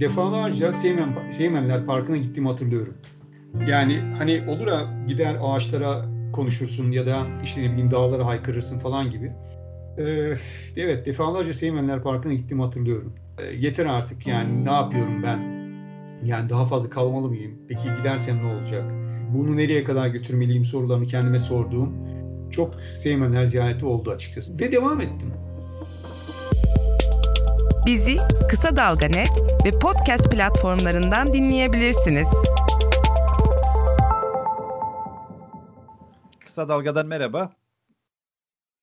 Defalarca Seymen, Seymenler Parkı'na gittiğimi hatırlıyorum. Yani hani olur ya gider ağaçlara konuşursun ya da işte ne bileyim dağlara haykırırsın falan gibi. Ee, evet defalarca Seymenler Parkı'na gittiğimi hatırlıyorum. Ee, yeter artık yani ne yapıyorum ben? Yani daha fazla kalmalı mıyım? Peki gidersem ne olacak? Bunu nereye kadar götürmeliyim sorularını kendime sorduğum çok Seymenler ziyareti oldu açıkçası. Ve devam ettim. Bizi Kısa Dalga Net ve podcast platformlarından dinleyebilirsiniz. Kısa Dalga'dan merhaba.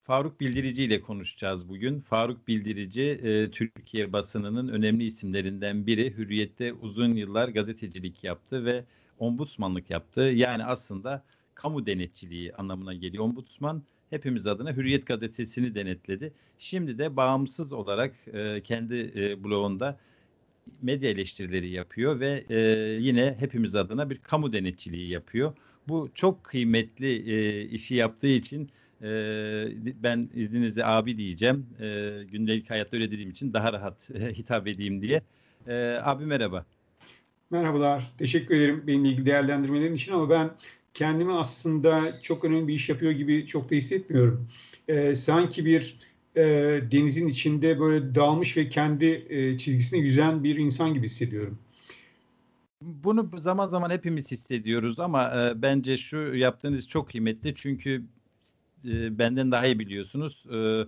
Faruk Bildirici ile konuşacağız bugün. Faruk Bildirici e, Türkiye basınının önemli isimlerinden biri. Hürriyet'te uzun yıllar gazetecilik yaptı ve ombudsmanlık yaptı. Yani aslında kamu denetçiliği anlamına geliyor. Ombudsman hepimiz adına Hürriyet gazetesini denetledi. Şimdi de bağımsız olarak e, kendi e, blogunda medya eleştirileri yapıyor ve e, yine hepimiz adına bir kamu denetçiliği yapıyor. Bu çok kıymetli e, işi yaptığı için e, ben izninizle abi diyeceğim. E, gündelik hayatta öyle dediğim için daha rahat e, hitap edeyim diye. E, abi merhaba. Merhabalar. Teşekkür ederim benimle ilgili değerlendirmelerin için ama ben kendimi aslında çok önemli bir iş yapıyor gibi çok da hissetmiyorum. E, sanki bir e, denizin içinde böyle dağılmış ve kendi e, çizgisine yüzen bir insan gibi hissediyorum. Bunu zaman zaman hepimiz hissediyoruz ama e, bence şu yaptığınız çok kıymetli çünkü e, benden daha iyi biliyorsunuz. E,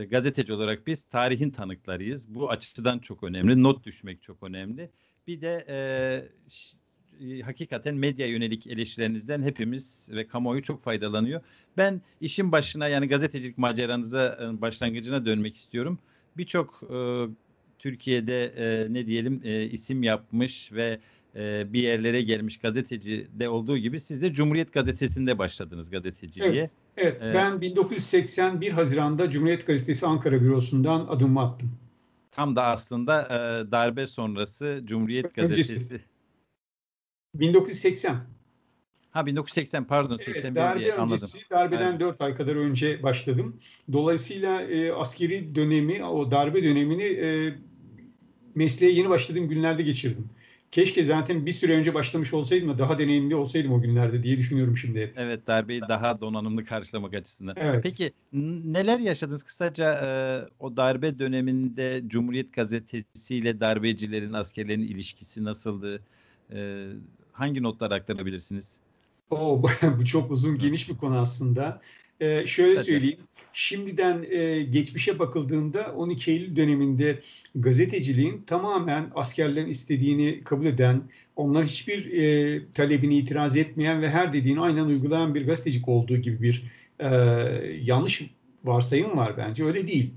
e gazeteci olarak biz tarihin tanıklarıyız. Bu açıdan çok önemli. Not düşmek çok önemli. Bir de e, e, hakikaten medya yönelik eleştirilerinizden hepimiz ve kamuoyu çok faydalanıyor. Ben işin başına yani gazetecilik maceranıza e, başlangıcına dönmek istiyorum. Birçok e, Türkiye'de e, ne diyelim e, isim yapmış ve e, bir yerlere gelmiş gazeteci de olduğu gibi siz de Cumhuriyet Gazetesi'nde başladınız gazeteciliğe. Evet, evet. Ee, ben 1981 Haziran'da Cumhuriyet Gazetesi Ankara Bürosu'ndan adımımı attım. Tam da aslında e, darbe sonrası Cumhuriyet Gazetesi. Öncesi. 1980. Ha 1980 pardon 81 evet, darbe diye anladım. Öncesi, darbeden evet. 4 ay kadar önce başladım. Dolayısıyla e, askeri dönemi, o darbe dönemini e, mesleğe yeni başladığım günlerde geçirdim. Keşke zaten bir süre önce başlamış olsaydım da daha deneyimli olsaydım o günlerde diye düşünüyorum şimdi. Evet darbeyi daha donanımlı karşılamak açısından. Evet. Peki neler yaşadınız kısaca e, o darbe döneminde Cumhuriyet Gazetesi ile darbecilerin askerlerin ilişkisi nasıldı? E, hangi notlar aktarabilirsiniz? Oo, bu çok uzun geniş bir konu aslında. Ee, şöyle söyleyeyim. Şimdiden e, geçmişe bakıldığında 12 Eylül döneminde gazeteciliğin tamamen askerlerin istediğini kabul eden, onların hiçbir e, talebini itiraz etmeyen ve her dediğini aynen uygulayan bir gazetecilik olduğu gibi bir e, yanlış varsayım var bence. Öyle değil.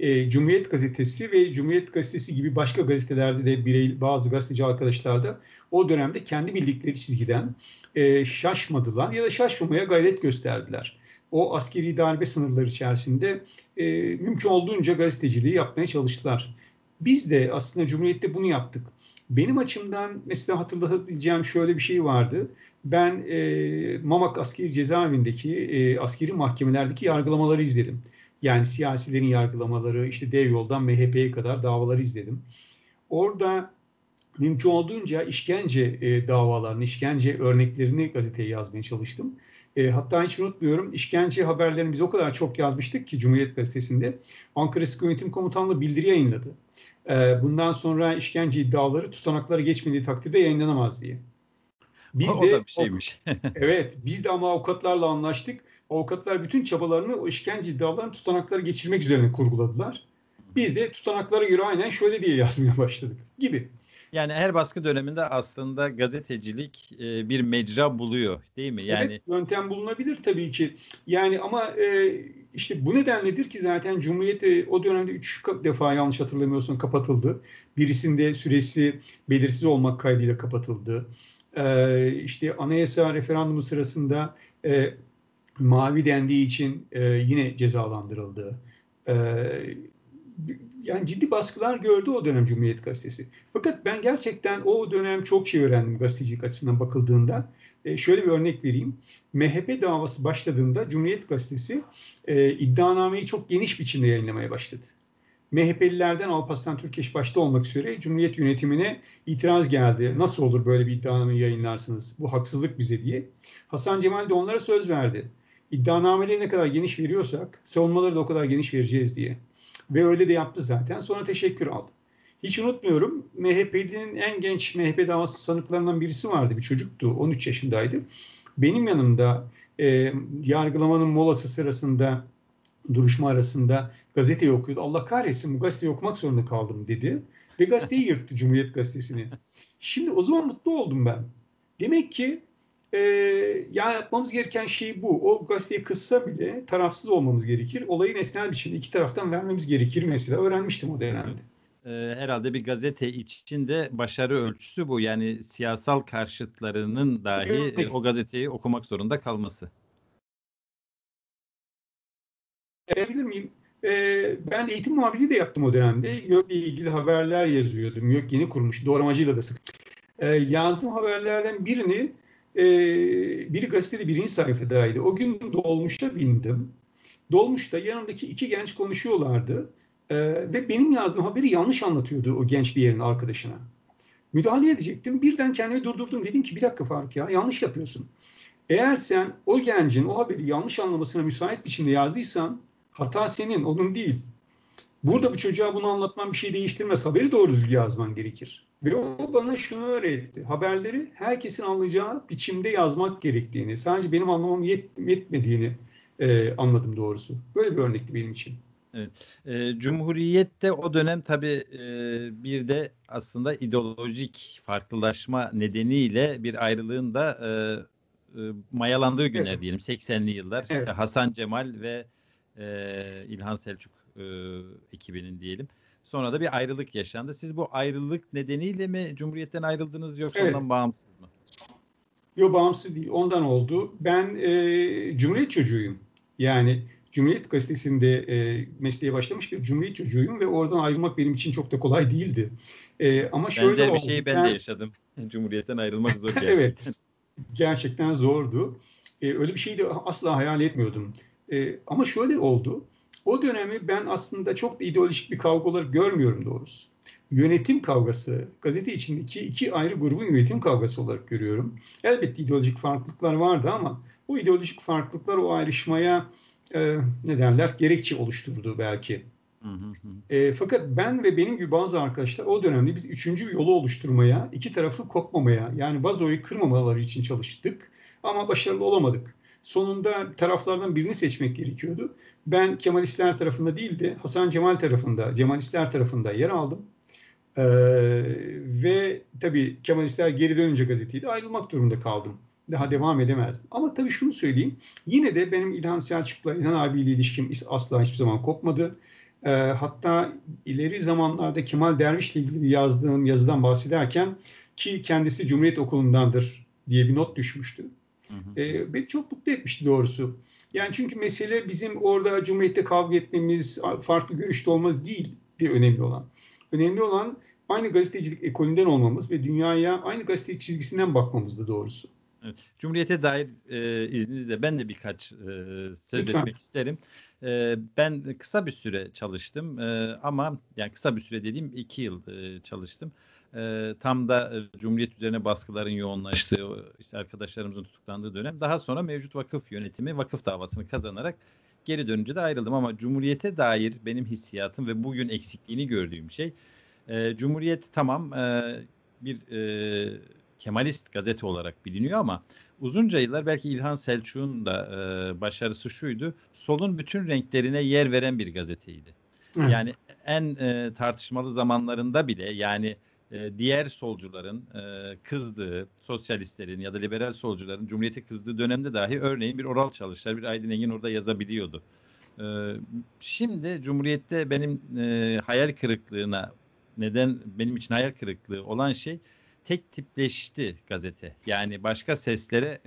E, Cumhuriyet Gazetesi ve Cumhuriyet Gazetesi gibi başka gazetelerde de birey, bazı gazeteci arkadaşlar da o dönemde kendi bildikleri çizgiden e, şaşmadılar ya da şaşmamaya gayret gösterdiler o askeri darbe sınırları içerisinde e, mümkün olduğunca gazeteciliği yapmaya çalıştılar. Biz de aslında Cumhuriyet'te bunu yaptık. Benim açımdan mesela hatırlatabileceğim şöyle bir şey vardı. Ben e, Mamak Askeri Cezaevindeki e, askeri mahkemelerdeki yargılamaları izledim. Yani siyasilerin yargılamaları, işte dev yoldan MHP'ye kadar davaları izledim. Orada mümkün olduğunca işkence e, davalarını, işkence örneklerini gazeteye yazmaya çalıştım. E, hatta hiç unutmuyorum işkence haberlerini biz o kadar çok yazmıştık ki Cumhuriyet Gazetesi'nde. Ankara Sıkı Yönetim Komutanlığı bildiri yayınladı. E, bundan sonra işkence iddiaları tutanakları geçmediği takdirde yayınlanamaz diye. Biz o, de, o da bir şeymiş. evet biz de ama avukatlarla anlaştık. Avukatlar bütün çabalarını o işkence iddialarını tutanakları geçirmek üzerine kurguladılar. Biz de tutanaklara göre aynen şöyle diye yazmaya başladık gibi. Yani her baskı döneminde aslında gazetecilik e, bir mecra buluyor değil mi? Yani evet, yöntem bulunabilir tabii ki. Yani ama e, işte bu nedenledir ki zaten Cumhuriyet e, o dönemde üç defa yanlış hatırlamıyorsun kapatıldı. Birisinde süresi belirsiz olmak kaydıyla kapatıldı. E, işte anayasa referandumu sırasında e, mavi dendiği için e, yine cezalandırıldı. E, yani ciddi baskılar gördü o dönem Cumhuriyet Gazetesi. Fakat ben gerçekten o dönem çok şey öğrendim gazetecilik açısından bakıldığında. E, şöyle bir örnek vereyim. MHP davası başladığında Cumhuriyet Gazetesi e, iddianameyi çok geniş biçimde yayınlamaya başladı. MHP'lilerden Alparslan Türkeş başta olmak üzere Cumhuriyet yönetimine itiraz geldi. Nasıl olur böyle bir iddianamı yayınlarsınız? Bu haksızlık bize diye. Hasan Cemal de onlara söz verdi. İddianameleri ne kadar geniş veriyorsak savunmaları da o kadar geniş vereceğiz diye. Ve öyle de yaptı zaten. Sonra teşekkür aldı. Hiç unutmuyorum MHP'nin en genç MHP davası sanıklarından birisi vardı. Bir çocuktu 13 yaşındaydı. Benim yanımda e, yargılamanın molası sırasında duruşma arasında gazeteyi okuyordu. Allah kahretsin bu gazeteyi okumak zorunda kaldım dedi. Ve gazeteyi yırttı Cumhuriyet Gazetesi'ni. Şimdi o zaman mutlu oldum ben. Demek ki e, ya yapmamız gereken şey bu. O gazeteyi kıssa bile tarafsız olmamız gerekir. Olayın esnel biçimde iki taraftan vermemiz gerekir mesela. Öğrenmiştim o dönemde. E, herhalde bir gazete içinde başarı ölçüsü bu. Yani siyasal karşıtlarının dahi e, o gazeteyi okumak zorunda kalması. Edebilir miyim? Ee, ben eğitim muhabirliği de yaptım o dönemde. YÖK'le ilgili haberler yazıyordum. YÖK yeni kurmuş. Doğramacıyla da sık. Ee, yazdığım haberlerden birini e, biri gazetede birinci sayfadaydı. O gün dolmuşa bindim. Dolmuşta yanımdaki iki genç konuşuyorlardı. Ee, ve benim yazdığım haberi yanlış anlatıyordu o genç diğerinin arkadaşına. Müdahale edecektim. Birden kendimi durdurdum. Dedim ki bir dakika Faruk ya yanlış yapıyorsun. Eğer sen o gencin o haberi yanlış anlamasına müsait biçimde yazdıysan hata senin, onun değil. Burada bu çocuğa bunu anlatman bir şey değiştirmez. Haberi doğru düzgün yazman gerekir. Ve o bana şunu öğretti. Haberleri herkesin anlayacağı biçimde yazmak gerektiğini, sadece benim anlamam yet, yetmediğini e, anladım doğrusu. Böyle bir örnekti benim için. Evet. E, Cumhuriyet'te o dönem tabii e, bir de aslında ideolojik farklılaşma nedeniyle bir ayrılığın da e, e, mayalandığı günler evet. diyelim. 80'li yıllar. Evet. İşte Hasan Cemal ve e, İlhan Selçuk e, ekibinin diyelim. Sonra da bir ayrılık yaşandı. Siz bu ayrılık nedeniyle mi Cumhuriyet'ten ayrıldınız yoksa evet. ondan bağımsız mı? Yok bağımsız değil. Ondan oldu. Ben e, Cumhuriyet çocuğuyum. Yani Cumhuriyet Gazetesi'nde e, mesleğe başlamış bir Cumhuriyet çocuğuyum ve oradan ayrılmak benim için çok da kolay değildi. E, ama şöyle Benzer bir oldu. şeyi ben, ben de yaşadım. Cumhuriyet'ten ayrılmak zor gerçekten. evet. Gerçekten zordu. E, öyle bir şeyi de asla hayal etmiyordum. E, ama şöyle oldu. O dönemi ben aslında çok da ideolojik bir kavga olarak görmüyorum doğrusu. Yönetim kavgası, gazete içindeki iki ayrı grubun yönetim kavgası olarak görüyorum. Elbette ideolojik farklılıklar vardı ama bu ideolojik farklılıklar o ayrışmaya e, ne derler gerekçe oluşturdu belki. E, fakat ben ve benim gibi bazı arkadaşlar o dönemde biz üçüncü bir yolu oluşturmaya, iki tarafı kopmamaya yani bazoyu kırmamaları için çalıştık ama başarılı olamadık. Sonunda taraflardan birini seçmek gerekiyordu. Ben Kemalistler tarafında değil de Hasan Cemal tarafında, Cemalistler tarafında yer aldım. Ee, ve tabii Kemalistler geri dönünce gazeteyi de ayrılmak durumunda kaldım. Daha devam edemezdim. Ama tabii şunu söyleyeyim. Yine de benim İlhan Selçuk'la İlhan abiyle ilişkim asla hiçbir zaman kopmadı. Ee, hatta ileri zamanlarda Kemal Derviş'le ilgili yazdığım yazıdan bahsederken ki kendisi Cumhuriyet Okulu'ndandır diye bir not düşmüştü. Hı hı. E, beni çok mutlu etmişti doğrusu. Yani çünkü mesele bizim orada Cumhuriyet'te kavga etmemiz, farklı görüşte olmamız değil diye önemli olan. Önemli olan aynı gazetecilik ekolünden olmamız ve dünyaya aynı gazetecilik çizgisinden bakmamızdı doğrusu. Evet. Cumhuriyete dair e, izninizle ben de birkaç e, söz Lütfen. etmek isterim. E, ben kısa bir süre çalıştım e, ama yani kısa bir süre dediğim iki yıl e, çalıştım. E, tam da e, Cumhuriyet üzerine baskıların yoğunlaştığı, işte arkadaşlarımızın tutuklandığı dönem. Daha sonra mevcut vakıf yönetimi vakıf davasını kazanarak geri dönünce de ayrıldım. Ama Cumhuriyete dair benim hissiyatım ve bugün eksikliğini gördüğüm şey, e, Cumhuriyet tamam e, bir e, Kemalist gazete olarak biliniyor ama uzunca yıllar belki İlhan Selçuk'un da e, başarısı şuydu. Solun bütün renklerine yer veren bir gazeteydi. Hı. Yani en e, tartışmalı zamanlarında bile yani e, diğer solcuların e, kızdığı, sosyalistlerin ya da liberal solcuların Cumhuriyet'e kızdığı dönemde dahi örneğin bir oral çalışlar, bir Aydın Engin orada yazabiliyordu. E, şimdi Cumhuriyet'te benim e, hayal kırıklığına neden benim için hayal kırıklığı olan şey tek tipleşti gazete. Yani başka seslere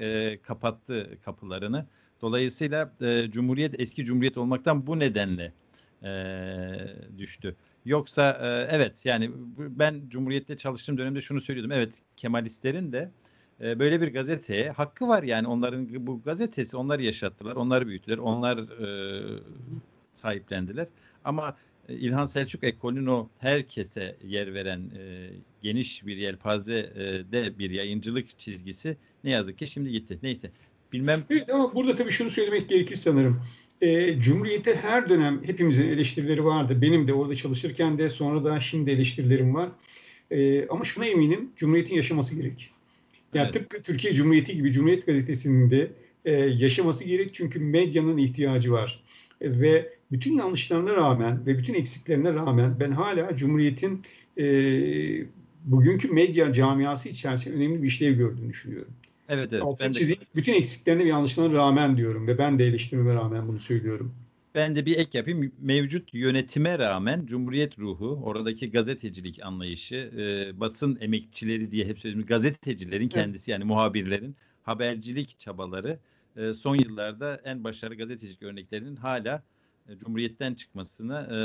kapattı kapılarını. Dolayısıyla Cumhuriyet eski Cumhuriyet olmaktan bu nedenle e, düştü. Yoksa e, evet yani ben Cumhuriyet'te çalıştığım dönemde şunu söylüyordum. Evet Kemalistlerin de e, böyle bir gazeteye hakkı var yani onların bu gazetesi onlar yaşattılar, onlar büyüttüler, onlar e, sahiplendiler. Ama e, İlhan Selçuk ekolünün o herkese yer veren e, geniş bir yelpazede bir yayıncılık çizgisi ne yazık ki şimdi gitti. Neyse bilmem. Evet ama burada tabii şunu söylemek gerekir sanırım. E, Cumhuriyete her dönem hepimizin eleştirileri vardı. Benim de orada çalışırken de sonra da şimdi eleştirilerim var. E, ama şuna eminim Cumhuriyet'in yaşaması gerek. Yani evet. tıpkı Türkiye Cumhuriyeti gibi Cumhuriyet Gazetesi'nin de e, yaşaması gerek çünkü medyanın ihtiyacı var. E, ve bütün yanlışlarına rağmen ve bütün eksiklerine rağmen ben hala Cumhuriyet'in e, bugünkü medya camiası içerisinde önemli bir işlev gördüğünü düşünüyorum. Evet evet. Altın çizim, de... bütün eksiklerine ve yanlışlarına rağmen diyorum ve ben de eleştirmeme rağmen bunu söylüyorum. Ben de bir ek yapayım. Mevcut yönetime rağmen Cumhuriyet ruhu, oradaki gazetecilik anlayışı, e, basın emekçileri diye hep söylediğimiz gazetecilerin kendisi evet. yani muhabirlerin habercilik çabaları e, son yıllarda en başarılı gazetecilik örneklerinin hala Cumhuriyet'ten çıkmasına e,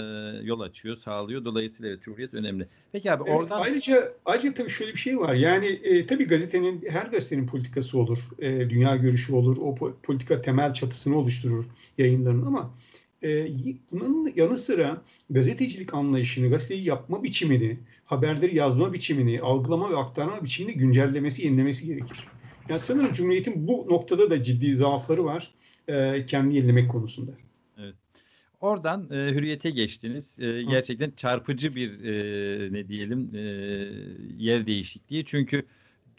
yol açıyor, sağlıyor. Dolayısıyla evet, Cumhuriyet önemli. Peki abi evet, oradan... Ayrıca, ayrıca tabii şöyle bir şey var. Yani e, tabii gazetenin, her gazetenin politikası olur. E, dünya görüşü olur. O politika temel çatısını oluşturur yayınların ama e, bunun yanı sıra gazetecilik anlayışını, gazeteyi yapma biçimini, haberleri yazma biçimini, algılama ve aktarma biçimini güncellemesi, yenilemesi gerekir. Yani sanırım Cumhuriyet'in bu noktada da ciddi zaafları var e, kendi yenilemek konusunda. Oradan e, hürriyete geçtiniz. E, gerçekten çarpıcı bir e, ne diyelim e, yer değişikliği. Çünkü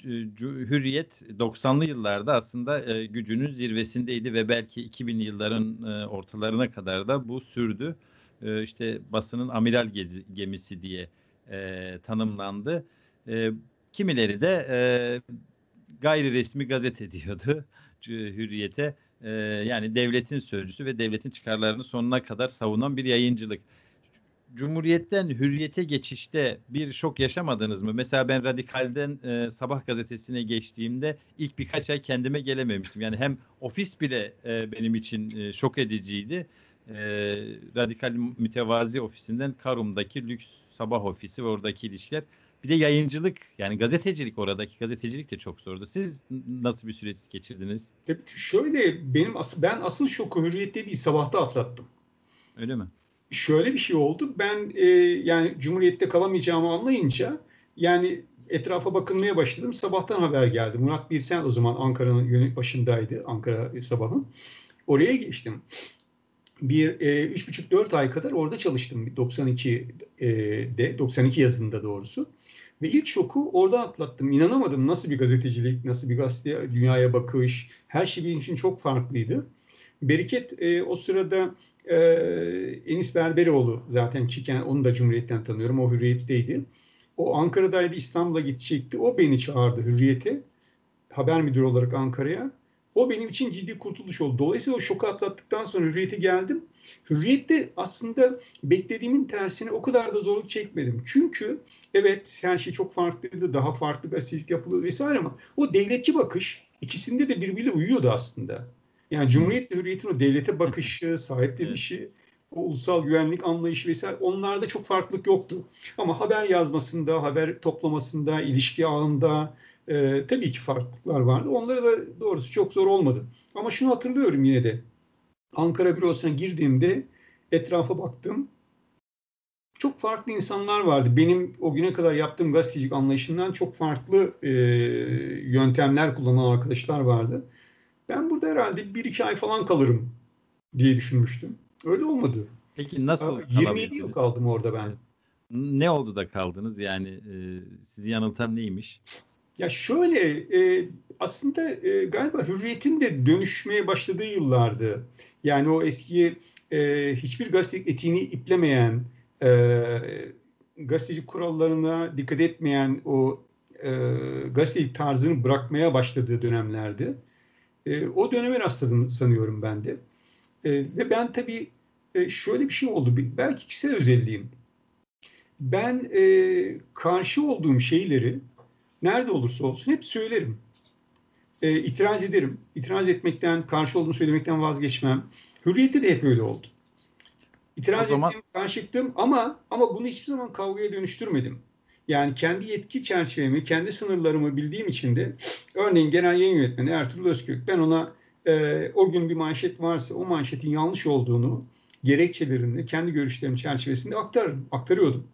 Hürriyet 90'lı yıllarda aslında e, gücünün zirvesindeydi ve belki 2000 yılların e, ortalarına kadar da bu sürdü. E, işte basının amiral gezi, gemisi diye e, tanımlandı. E, kimileri de e, gayri resmi gazete diyordu Hürriyet'e. Yani devletin sözcüsü ve devletin çıkarlarını sonuna kadar savunan bir yayıncılık. Cumhuriyet'ten hürriyete geçişte bir şok yaşamadınız mı? Mesela ben Radikal'den e, Sabah gazetesine geçtiğimde ilk birkaç ay kendime gelememiştim. Yani hem ofis bile e, benim için e, şok ediciydi. E, Radikal mütevazi ofisinden Karum'daki lüks sabah ofisi ve oradaki ilişkiler. Bir de yayıncılık yani gazetecilik oradaki gazetecilik de çok zordu. Siz nasıl bir süreç geçirdiniz? Tabii şöyle benim as ben asıl şoku hürriyette değil sabahta atlattım. Öyle mi? şöyle bir şey oldu. Ben e, yani Cumhuriyet'te kalamayacağımı anlayınca yani etrafa bakılmaya başladım. Sabahtan haber geldi. Murat Birsen o zaman Ankara'nın başındaydı. Ankara sabahın. Oraya geçtim. Bir e, üç buçuk dört ay kadar orada çalıştım 92'de, e, 92 yazında doğrusu. Ve ilk şoku orada atlattım. İnanamadım nasıl bir gazetecilik, nasıl bir gazete, dünyaya bakış. Her şey benim için çok farklıydı. Bereket e, o sırada e, Enis Berberoğlu zaten Çiken, onu da Cumhuriyet'ten tanıyorum. O Hürriyet'teydi. O Ankara'daydı, İstanbul'a gidecekti. O beni çağırdı Hürriyet'e. Haber müdürü olarak Ankara'ya. O benim için ciddi kurtuluş oldu. Dolayısıyla o şoku atlattıktan sonra Hürriyet'e geldim. Hürriyet'te aslında beklediğimin tersine o kadar da zorluk çekmedim. Çünkü evet her şey çok farklıydı. Daha farklı gazetecilik yapılıyor vesaire ama o devletçi bakış ikisinde de birbiriyle uyuyordu aslında. Yani Cumhuriyet Hürriyet'in o devlete bakışı, sahiplenişi, o ulusal güvenlik anlayışı vesaire onlarda çok farklılık yoktu. Ama haber yazmasında, haber toplamasında, ilişki ağında e, tabii ki farklılıklar vardı. Onlara da doğrusu çok zor olmadı. Ama şunu hatırlıyorum yine de. Ankara bürosuna girdiğimde etrafa baktım. Çok farklı insanlar vardı. Benim o güne kadar yaptığım gazetecilik anlayışından çok farklı e, yöntemler kullanan arkadaşlar vardı ben burada herhalde bir iki ay falan kalırım diye düşünmüştüm. Öyle olmadı. Peki nasıl 27 yıl kaldım orada ben. Ne oldu da kaldınız? Yani e, sizi yanıltan neymiş? Ya şöyle e, aslında e, galiba hürriyetin de dönüşmeye başladığı yıllardı. Yani o eski e, hiçbir gazetelik etiğini iplemeyen, e, gazetecilik kurallarına dikkat etmeyen o e, gazetecilik tarzını bırakmaya başladığı dönemlerdi. E, o döneme rastladım sanıyorum ben de. E, ve ben tabii e, şöyle bir şey oldu. Belki kişisel özelliğim. Ben e, karşı olduğum şeyleri nerede olursa olsun hep söylerim. E, itiraz ederim. İtiraz etmekten, karşı olduğumu söylemekten vazgeçmem. Hürriyette de hep öyle oldu. İtiraz zaman... ettim, karşı ettim ama ama bunu hiçbir zaman kavgaya dönüştürmedim. Yani kendi yetki çerçevemi, kendi sınırlarımı bildiğim için de örneğin genel yayın yönetmeni Ertuğrul Özkök ben ona e, o gün bir manşet varsa o manşetin yanlış olduğunu gerekçelerini kendi görüşlerim çerçevesinde aktar, aktarıyordum.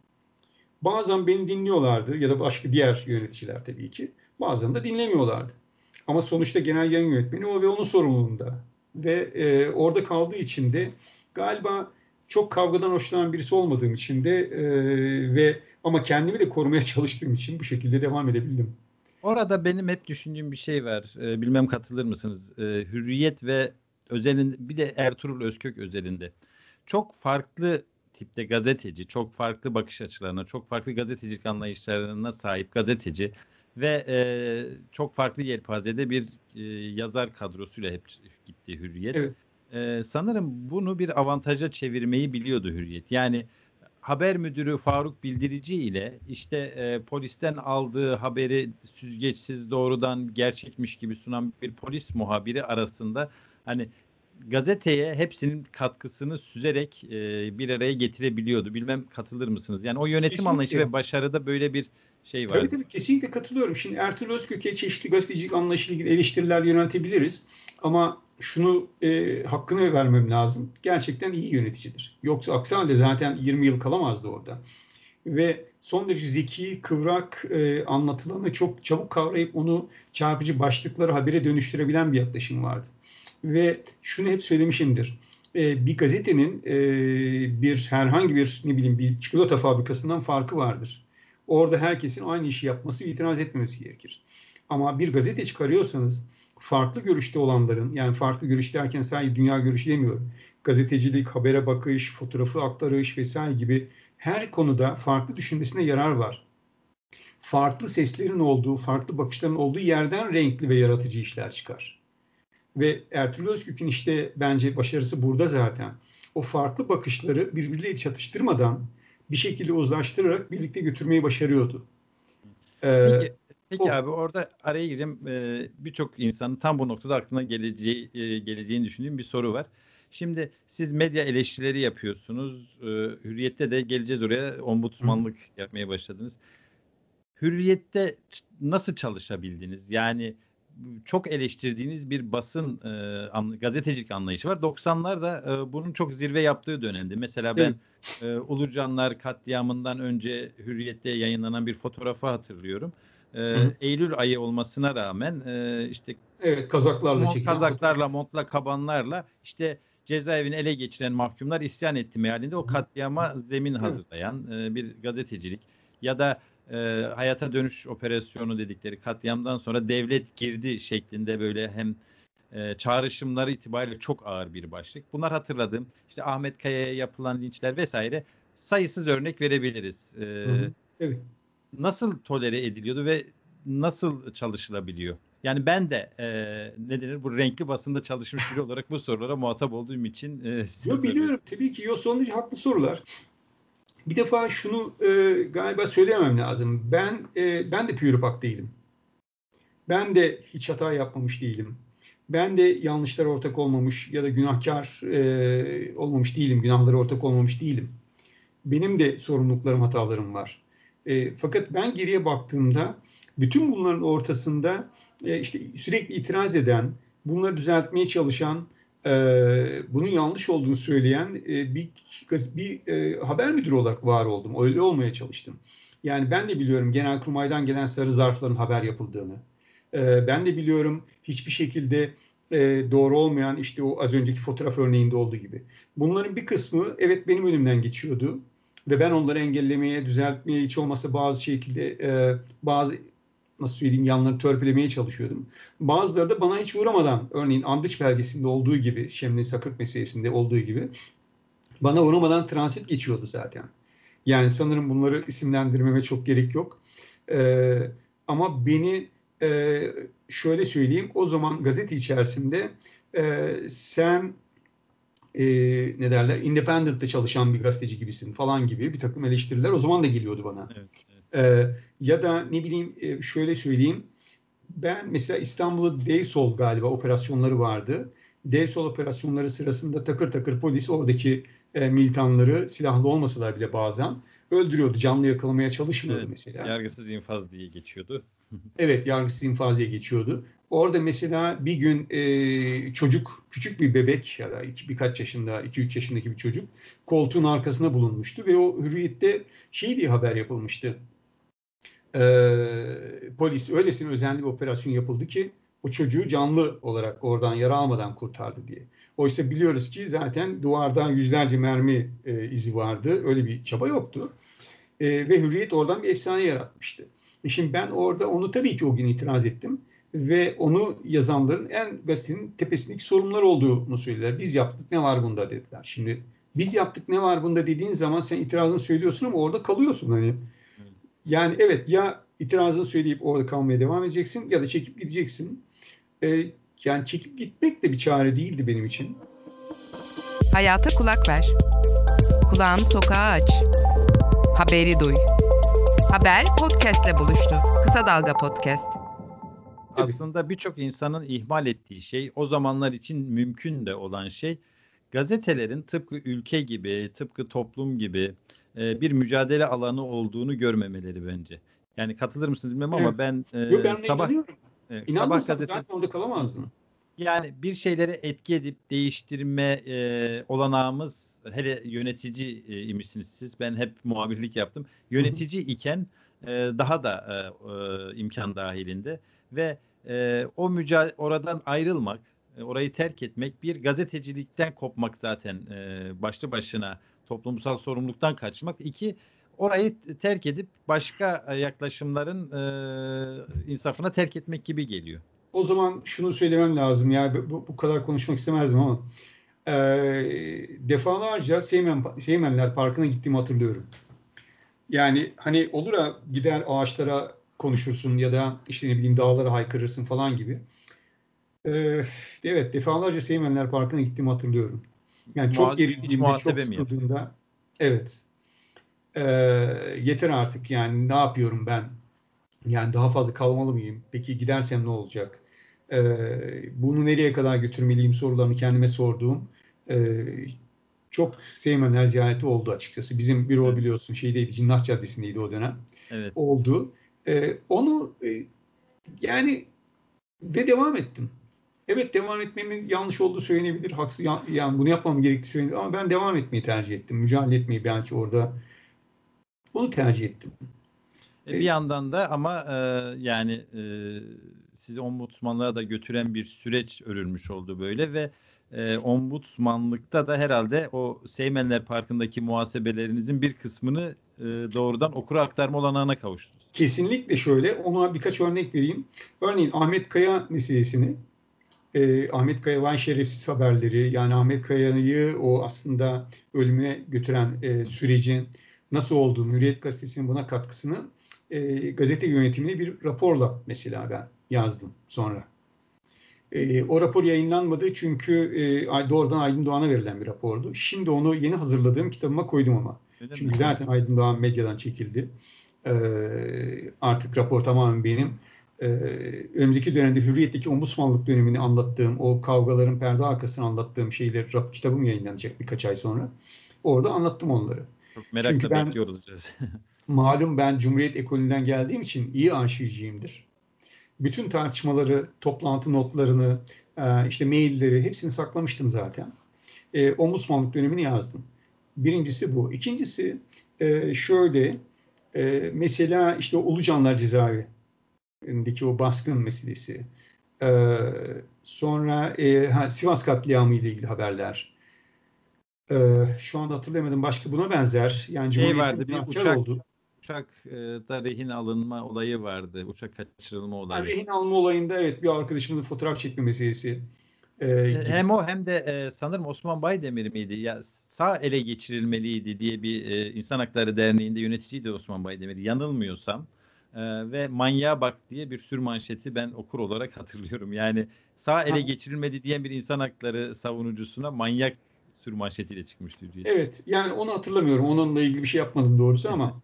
Bazen beni dinliyorlardı ya da başka diğer yöneticiler tabii ki. Bazen de dinlemiyorlardı. Ama sonuçta genel yayın yönetmeni o ve onun sorumluluğunda. Ve e, orada kaldığı için de galiba çok kavgadan hoşlanan birisi olmadığım için de e, ve ama kendimi de korumaya çalıştığım için bu şekilde devam edebildim. Orada benim hep düşündüğüm bir şey var. E, bilmem katılır mısınız? E, hürriyet ve özelin bir de Ertuğrul Özkök özelinde. Çok farklı tipte gazeteci, çok farklı bakış açılarına, çok farklı gazetecilik anlayışlarına sahip gazeteci ve e, çok farklı yelpazede bir e, yazar kadrosuyla hep gitti Hürriyet. Evet. E, sanırım bunu bir avantaja çevirmeyi biliyordu Hürriyet. Yani haber müdürü Faruk Bildirici ile işte e, polisten aldığı haberi süzgeçsiz doğrudan gerçekmiş gibi sunan bir polis muhabiri arasında hani gazeteye hepsinin katkısını süzerek e, bir araya getirebiliyordu. Bilmem katılır mısınız? Yani o yönetim Kesinlikle. anlayışı ve başarıda böyle bir şey var. Tabii tabii kesinlikle katılıyorum. Şimdi Ertuğrul Özkök'e çeşitli gazetecilik anlayışıyla ilgili eleştiriler yöneltebiliriz. Ama şunu e, hakkını vermem lazım. Gerçekten iyi yöneticidir. Yoksa aksi halde zaten 20 yıl kalamazdı orada. Ve son derece zeki, kıvrak e, anlatılanı çok çabuk kavrayıp onu çarpıcı başlıkları habere dönüştürebilen bir yaklaşım vardı. Ve şunu hep söylemişimdir. E, bir gazetenin e, bir herhangi bir ne bileyim bir çikolata fabrikasından farkı vardır. Orada herkesin aynı işi yapması ve itiraz etmemesi gerekir. Ama bir gazete çıkarıyorsanız farklı görüşte olanların yani farklı görüş derken sadece dünya görüşü demiyorum. Gazetecilik, habere bakış, fotoğrafı aktarış vesaire gibi her konuda farklı düşünmesine yarar var. Farklı seslerin olduğu, farklı bakışların olduğu yerden renkli ve yaratıcı işler çıkar. Ve Ertuğrul Özkük'ün işte bence başarısı burada zaten. O farklı bakışları birbirleriyle çatıştırmadan bir şekilde uzlaştırarak birlikte götürmeyi başarıyordu. Ee, Peki, Peki o, abi orada araya gireceğim. Ee, Birçok insanın tam bu noktada aklına geleceği e, geleceğini düşündüğüm bir soru var. Şimdi siz medya eleştirileri yapıyorsunuz. Ee, Hürriyet'te de geleceğiz oraya. Ombudsmanlık Hı. yapmaya başladınız. Hürriyet'te nasıl çalışabildiniz? Yani çok eleştirdiğiniz bir basın e, an, gazetecilik anlayışı var. 90'larda e, bunun çok zirve yaptığı dönemdi. Mesela ben e, Ulucanlar katliamından önce Hürriyet'te yayınlanan bir fotoğrafı hatırlıyorum. E, Eylül ayı olmasına rağmen e, işte evet kazaklarla mont, kazaklarla, montla, kabanlarla işte cezaevini ele geçiren mahkumlar isyan etti mealinde. O katliama zemin hazırlayan e, bir gazetecilik ya da e, hayata dönüş operasyonu dedikleri katliamdan sonra devlet girdi şeklinde böyle hem e, çağrışımları itibariyle çok ağır bir başlık. Bunlar hatırladığım işte Ahmet Kaya'ya yapılan linçler vesaire sayısız örnek verebiliriz. E, evet. Nasıl tolere ediliyordu ve nasıl çalışılabiliyor? Yani ben de e, ne denir bu renkli basında çalışmış biri olarak bu sorulara muhatap olduğum için e, Yo, biliyorum tabii ki. Yo, son derece haklı sorular. Bir defa şunu e, galiba söyleyemem lazım. Ben e, ben de pürüpak değilim. Ben de hiç hata yapmamış değilim. Ben de yanlışlara ortak olmamış ya da günahkar e, olmamış değilim. Günahlara ortak olmamış değilim. Benim de sorumluluklarım, hatalarım var. E, fakat ben geriye baktığımda bütün bunların ortasında e, işte sürekli itiraz eden, bunları düzeltmeye çalışan, bunun yanlış olduğunu söyleyen e, bir, bir e, haber müdürü olarak var oldum. Öyle olmaya çalıştım. Yani ben de biliyorum Genelkurmay'dan gelen sarı zarfların haber yapıldığını. E, ben de biliyorum hiçbir şekilde e, doğru olmayan işte o az önceki fotoğraf örneğinde olduğu gibi. Bunların bir kısmı evet benim önümden geçiyordu ve ben onları engellemeye, düzeltmeye hiç olmasa bazı şekilde bazı nasıl söyleyeyim yanları törpülemeye çalışıyordum. Bazıları da bana hiç uğramadan örneğin andıç belgesinde olduğu gibi Şemli Sakık meselesinde olduğu gibi bana uğramadan transit geçiyordu zaten. Yani sanırım bunları isimlendirmeme çok gerek yok. Ee, ama beni e, şöyle söyleyeyim o zaman gazete içerisinde e, sen e, ne derler independent'te çalışan bir gazeteci gibisin falan gibi bir takım eleştiriler o zaman da geliyordu bana. Evet. Ee, ya da ne bileyim e, şöyle söyleyeyim. Ben mesela İstanbul'da Devsol galiba operasyonları vardı. Devsol operasyonları sırasında takır takır polis oradaki e, militanları silahlı olmasalar bile bazen öldürüyordu. Canlı yakalamaya çalışmıyordu evet, mesela. Yargısız infaz diye geçiyordu. evet yargısız infaz diye geçiyordu. Orada mesela bir gün e, çocuk, küçük bir bebek ya da iki, birkaç yaşında, 2-3 yaşındaki bir çocuk koltuğun arkasına bulunmuştu ve o hürriyette şey diye haber yapılmıştı. E, polis öylesine özenli bir operasyon yapıldı ki o çocuğu canlı olarak oradan yara almadan kurtardı diye. Oysa biliyoruz ki zaten duvardan yüzlerce mermi e, izi vardı. Öyle bir çaba yoktu. E, ve Hürriyet oradan bir efsane yaratmıştı. E şimdi ben orada onu tabii ki o gün itiraz ettim. Ve onu yazanların en gazetenin tepesindeki sorumlular olduğunu söylediler. Biz yaptık ne var bunda dediler. Şimdi biz yaptık ne var bunda dediğin zaman sen itirazını söylüyorsun ama orada kalıyorsun. Hani yani evet ya itirazını söyleyip orada kalmaya devam edeceksin ya da çekip gideceksin. Ee, yani çekip gitmek de bir çare değildi benim için. Hayata kulak ver. Kulağını sokağa aç. Haberi duy. Haber podcastle buluştu. Kısa Dalga Podcast. Aslında birçok insanın ihmal ettiği şey, o zamanlar için mümkün de olan şey, gazetelerin tıpkı ülke gibi, tıpkı toplum gibi e, bir mücadele alanı olduğunu görmemeleri bence. Yani katılır mısınız bilmem ama evet. ben, e, Yok, ben sabah e, sabah gazetesi zaten orada kalamazdım. Yani bir şeyleri etki edip değiştirme e, olanağımız hele yönetici e, imişsiniz siz. Ben hep muhabirlik yaptım. Yönetici iken e, daha da e, e, imkan dahilinde ve e, o mücadele oradan ayrılmak, e, orayı terk etmek bir gazetecilikten kopmak zaten e, başlı başına toplumsal sorumluluktan kaçmak. İki orayı terk edip başka yaklaşımların e, insafına terk etmek gibi geliyor. O zaman şunu söylemem lazım ya bu, bu kadar konuşmak istemezdim ama e, defalarca Seymen, Seymenler Parkı'na gittiğimi hatırlıyorum. Yani hani olur ya gider ağaçlara konuşursun ya da işte ne bileyim dağlara haykırırsın falan gibi. Ee, evet defalarca Seymenler Parkı'na gittiğimi hatırlıyorum. Yani çok gerildiğimde, çok sıkıldığımda evet e, yeter artık yani ne yapıyorum ben? Yani daha fazla kalmalı mıyım? Peki gidersem ne olacak? E, bunu nereye kadar götürmeliyim sorularını kendime sorduğum e, çok Seymenler ziyareti oldu açıkçası. Bizim büro biliyorsun şeydeydi, Cinnah Caddesi'ndeydi o dönem. Evet. Oldu. E, onu e, yani ve devam ettim. Evet devam etmemin yanlış olduğu söylenebilir. Haksız yani bunu yapmam gerektiği söylenebilir ama ben devam etmeyi tercih ettim. Mücadele etmeyi belki orada bunu tercih ettim. E, bir yandan da ama e, yani e, sizi ombudsmanlığa da götüren bir süreç örülmüş oldu böyle ve e, ombudsmanlıkta da herhalde o Seymenler Parkı'ndaki muhasebelerinizin bir kısmını e, doğrudan okura aktarma olanağına kavuştunuz. Kesinlikle şöyle. Ona birkaç örnek vereyim. Örneğin Ahmet Kaya meselesini e, Ahmet Kaya Van Şerefsiz haberleri yani Ahmet Kaya'yı o aslında ölüme götüren e, sürecin nasıl olduğunu, Hürriyet Gazetesi'nin buna katkısını e, gazete yönetimine bir raporla mesela ben yazdım sonra. E, o rapor yayınlanmadı çünkü e, doğrudan Aydın Doğan'a verilen bir rapordu. Şimdi onu yeni hazırladığım kitabıma koydum ama. Öyle çünkü mi? zaten Aydın Doğan medyadan çekildi. E, artık rapor tamamen benim. E, önümüzdeki dönemde Hürriyet'teki ombudsmanlık dönemini anlattığım, o kavgaların perde arkasını anlattığım şeyler, rap, kitabım yayınlanacak birkaç ay sonra. Orada anlattım onları. Çok merakla Çünkü ben, bekliyoruz. malum ben Cumhuriyet ekolünden geldiğim için iyi arşivciyimdir bütün tartışmaları, toplantı notlarını, e, işte mailleri hepsini saklamıştım zaten. E, ombudsmanlık dönemini yazdım. Birincisi bu. İkincisi e, şöyle, mesela işte Ulucanlar cezaevindeki o baskın meselesi. Sonra Sivas katliamı ile ilgili haberler. Şu anda hatırlayamadım. Başka buna benzer. Yani şey vardı, bir uçak, oldu uçakta rehin alınma olayı vardı. Uçak kaçırılma olayı. Yani rehin alma olayında evet bir arkadaşımızın fotoğraf çekme meselesi. Ee, hem o hem de e, sanırım Osman Baydemir miydi? Ya sağ ele geçirilmeliydi diye bir e, İnsan Hakları Derneği'nde yöneticiydi Osman Baydemir. Yanılmıyorsam. E, ve manyağa bak diye bir sür manşeti ben okur olarak hatırlıyorum. Yani sağ ele geçirilmedi diyen bir insan hakları savunucusuna manyak sür manşetiyle çıkmıştı diye. Evet yani onu hatırlamıyorum. Onunla ilgili bir şey yapmadım doğrusu ama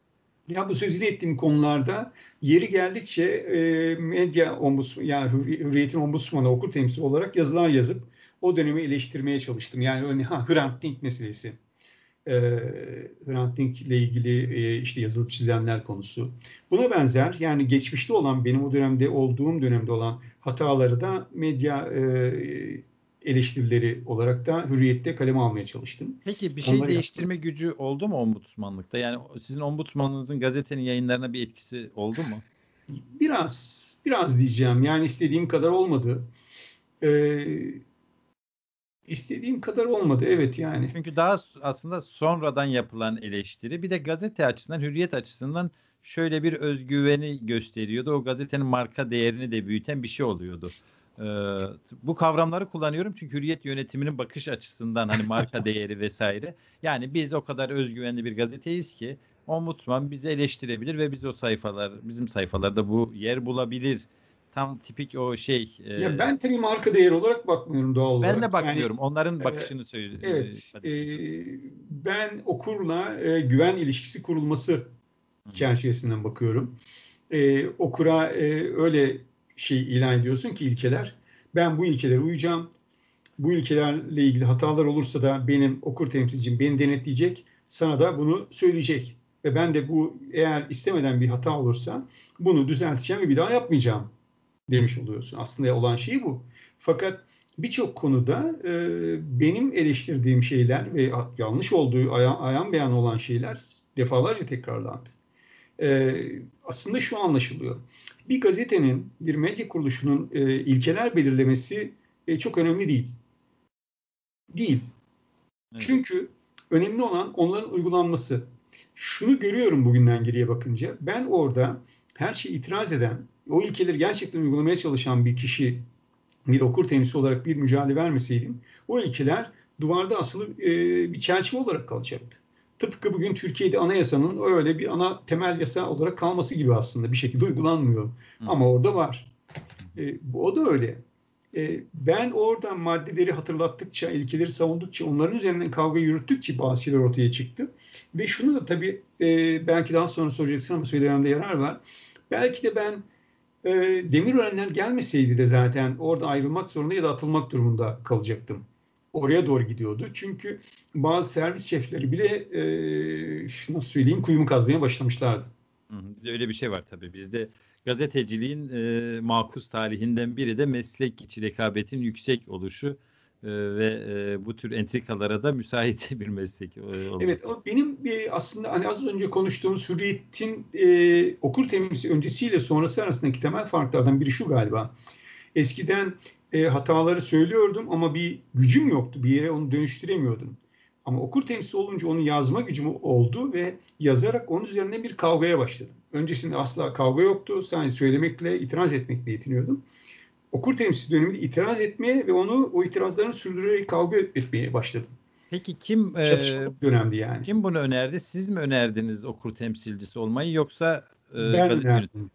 ya bu sözünü ettiğim konularda yeri geldikçe e, medya ombusmanı, yani hürriyetin ombudsmanı, okul temsilcisi olarak yazılar yazıp o dönemi eleştirmeye çalıştım. Yani örneğin ha, Hrant Dink meselesi. E, Hrant Dink ile ilgili e, işte yazılıp çizilenler konusu. Buna benzer yani geçmişte olan benim o dönemde olduğum dönemde olan hataları da medya e, eleştirileri olarak da hürriyette kaleme almaya çalıştım. Peki bir şey Onları değiştirme yaptım. gücü oldu mu ombudsmanlıkta? Yani sizin ombudsmanınızın gazetenin yayınlarına bir etkisi oldu mu? Biraz, biraz diyeceğim. Yani istediğim kadar olmadı. Ee, istediğim kadar olmadı evet yani. Çünkü daha aslında sonradan yapılan eleştiri bir de gazete açısından, hürriyet açısından şöyle bir özgüveni gösteriyordu. O gazetenin marka değerini de büyüten bir şey oluyordu. Ee, bu kavramları kullanıyorum çünkü hürriyet yönetiminin bakış açısından hani marka değeri vesaire. Yani biz o kadar özgüvenli bir gazeteyiz ki ombudsman bizi eleştirebilir ve biz o sayfalar bizim sayfalarda bu yer bulabilir. Tam tipik o şey. E, ya ben tabii marka değeri olarak bakmıyorum doğal olarak. Ben de bakmıyorum. Yani, Onların e, bakışını söylüyorum. Evet. E, ben okurla e, güven ilişkisi kurulması Hı. çerçevesinden bakıyorum. E, okura e, öyle şey ilan ediyorsun ki ilkeler. Ben bu ilkelere uyacağım. Bu ilkelerle ilgili hatalar olursa da benim okur temsilcim beni denetleyecek. Sana da bunu söyleyecek. Ve ben de bu eğer istemeden bir hata olursa bunu düzelteceğim ve bir daha yapmayacağım demiş oluyorsun. Aslında olan şey bu. Fakat birçok konuda e, benim eleştirdiğim şeyler ve yanlış olduğu ayan, ayan beyan olan şeyler defalarca tekrarlandı. E, aslında şu anlaşılıyor. Bir gazetenin, bir medya kuruluşunun e, ilkeler belirlemesi e, çok önemli değil. Değil. Evet. Çünkü önemli olan onların uygulanması. Şunu görüyorum bugünden geriye bakınca. Ben orada her şeyi itiraz eden, o ilkeleri gerçekten uygulamaya çalışan bir kişi, bir okur temsilcisi olarak bir mücadele vermeseydim, o ilkeler duvarda asılı e, bir çerçeve olarak kalacaktı. Tıpkı bugün Türkiye'de anayasanın öyle bir ana temel yasa olarak kalması gibi aslında bir şekilde uygulanmıyor. Hı. Ama orada var. E, o da öyle. E, ben orada maddeleri hatırlattıkça, ilkeleri savundukça, onların üzerinden kavga yürüttükçe bazı şeyler ortaya çıktı. Ve şunu da tabii e, belki daha sonra soracaksın ama söylememde yarar var. Belki de ben e, Demirörenler gelmeseydi de zaten orada ayrılmak zorunda ya da atılmak durumunda kalacaktım. Oraya doğru gidiyordu. Çünkü bazı servis şefleri bile e, nasıl söyleyeyim kuyumu kazmaya başlamışlardı. Öyle bir şey var tabii. Bizde gazeteciliğin e, makus tarihinden biri de meslek içi rekabetin yüksek oluşu ve e, bu tür entrikalara da müsait bir meslek e, olması. Evet, o benim e, aslında hani az önce konuştuğumuz Hürriyet'in e, okur temsilcisi öncesiyle sonrası arasındaki temel farklardan biri şu galiba. Eskiden e, hataları söylüyordum ama bir gücüm yoktu. Bir yere onu dönüştüremiyordum. Ama okur temsilcisi olunca onu yazma gücüm oldu ve yazarak onun üzerine bir kavgaya başladım. Öncesinde asla kavga yoktu. Sadece söylemekle, itiraz etmekle yetiniyordum. Okur temsilcisi döneminde itiraz etmeye ve onu o itirazlarını sürdürerek kavga etmeye başladım. Peki kim e, dönemdi yani. Kim bunu önerdi? Siz mi önerdiniz okur temsilcisi olmayı yoksa e, ben önerdim.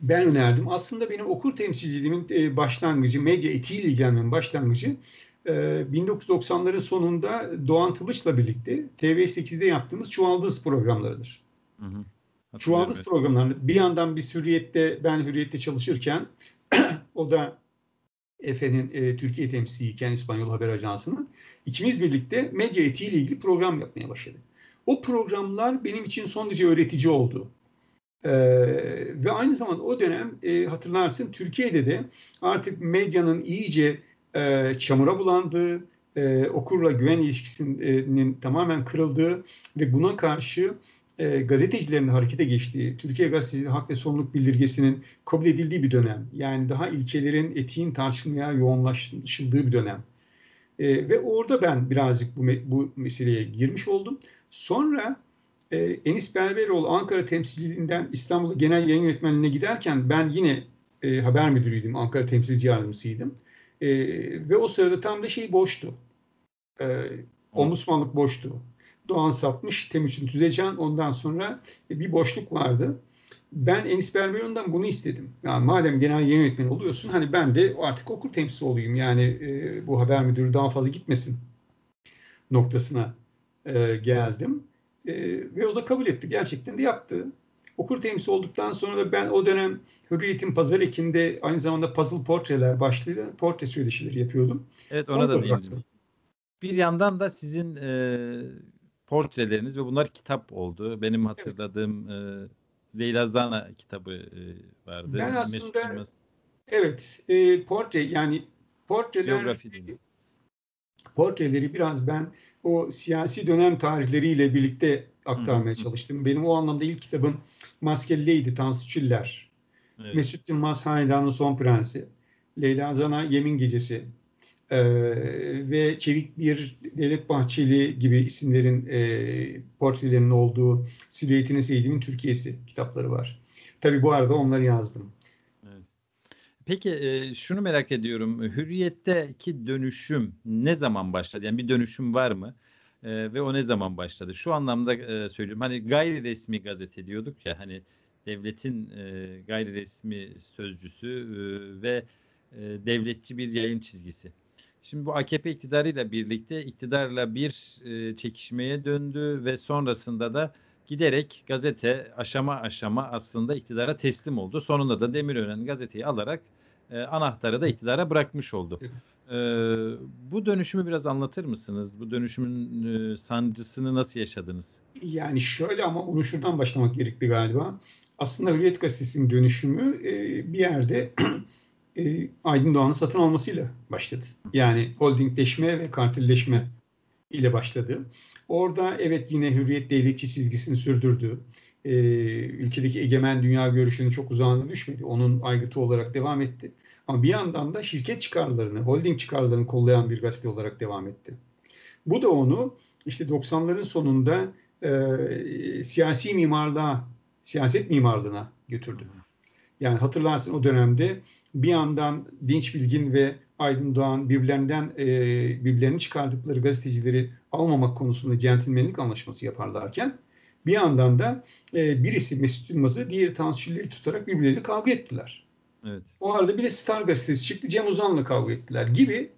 Ben önerdim. Aslında benim okur temsilciliğimin e, başlangıcı, medya etiğiyle ilgilenmemin başlangıcı 1990'ların ee, sonunda Doğan Tılıç'la birlikte TV8'de yaptığımız Çuvaldız programlarıdır. Hı hı. Çuvaldız evet. bir yandan biz Hürriyet'te, ben Hürriyet'te çalışırken o da Efe'nin e, Türkiye temsilciyken İspanyol Haber Ajansı'nın ikimiz birlikte medya etiğiyle ilgili program yapmaya başladık. O programlar benim için son derece öğretici oldu. Ee, ve aynı zamanda o dönem e, hatırlarsın Türkiye'de de artık medyanın iyice e, çamura bulandığı, e, okurla güven ilişkisinin tamamen kırıldığı ve buna karşı e, gazetecilerin harekete geçtiği, Türkiye Gazetecileri Hak ve Sorumluluk Bildirgesi'nin kabul edildiği bir dönem. Yani daha ilkelerin, etiğin tartışılmaya yoğunlaşıldığı bir dönem. E, ve orada ben birazcık bu, bu meseleye girmiş oldum. Sonra e, Enis Berberoğlu Ankara temsilciliğinden İstanbul'a genel yayın yönetmenliğine giderken ben yine e, haber müdürüydüm, Ankara temsilci yardımcısıydım. E, ve o sırada tam da şey boştu. E, ombudsmanlık boştu. Doğan satmış, Temuçin Tüzecan ondan sonra bir boşluk vardı. Ben Enis Berberon'dan bunu istedim. Yani madem genel yayın yönetmeni oluyorsun hani ben de artık okur temsilcisi olayım. Yani e, bu haber müdürü daha fazla gitmesin noktasına e, geldim. E, ve o da kabul etti. Gerçekten de yaptı. Okur temsilcisi olduktan sonra da ben o dönem Hürriyet'in pazar ekinde aynı zamanda puzzle portreler başlığıyla portre söyleşileri yapıyordum. Evet ona Onu da, da değindim. Bir yandan da sizin e, portreleriniz ve bunlar kitap oldu. Benim hatırladığım evet. e, Leyla Zana kitabı e, vardı. Ben aslında evet e, portre yani portreler portreleri biraz ben o siyasi dönem tarihleriyle birlikte aktarmaya hı çalıştım. Benim o anlamda ilk kitabım Maskeli Lady Tansu Çiller. Evet. Mesut Yılmaz Hanedan'ın Son Prensi. Leyla Zana Yemin Gecesi. Ee, ve Çevik Bir Devlet Bahçeli gibi isimlerin e, portrelerinin olduğu Silüetini Sevdiğimin Türkiye'si kitapları var. Tabi bu arada onları yazdım. Peki e, şunu merak ediyorum. Hürriyet'teki dönüşüm ne zaman başladı? Yani bir dönüşüm var mı? E, ve o ne zaman başladı? Şu anlamda e, söylüyorum. Hani gayri resmi gazete diyorduk ya hani devletin e, gayri resmi sözcüsü e, ve e, devletçi bir yayın çizgisi. Şimdi bu AKP iktidarıyla birlikte iktidarla bir e, çekişmeye döndü ve sonrasında da giderek gazete aşama aşama aslında iktidara teslim oldu. Sonunda da Demirören gazeteyi alarak e, anahtarı da iktidara bırakmış oldu. E, bu dönüşümü biraz anlatır mısınız? Bu dönüşümün e, sancısını nasıl yaşadınız? Yani şöyle ama onu şuradan başlamak gerekli galiba. Aslında Hürriyet Gazetesi'nin dönüşümü e, bir yerde e, Aydın Doğan'ın satın almasıyla başladı. Yani holdingleşme ve kartilleşme ile başladı. Orada evet yine hürriyet devletçi çizgisini sürdürdü. E, ülkedeki egemen dünya görüşünün çok uzağına düşmedi. Onun aygıtı olarak devam etti. Ama bir yandan da şirket çıkarlarını, holding çıkarlarını kollayan bir gazete olarak devam etti. Bu da onu işte 90'ların sonunda e, siyasi mimarlığa, siyaset mimarlığına götürdü. Yani hatırlarsın o dönemde bir yandan Dinç Bilgin ve Aydın Doğan birbirlerinden e, birbirlerini çıkardıkları gazetecileri almamak konusunda centilmenlik anlaşması yaparlarken bir yandan da e, birisi Mesut Yılmaz'ı diğeri Tansu tutarak birbirleriyle kavga ettiler. Evet. O arada bir de Star gazetesi çıktı Cem Uzan'la kavga ettiler gibi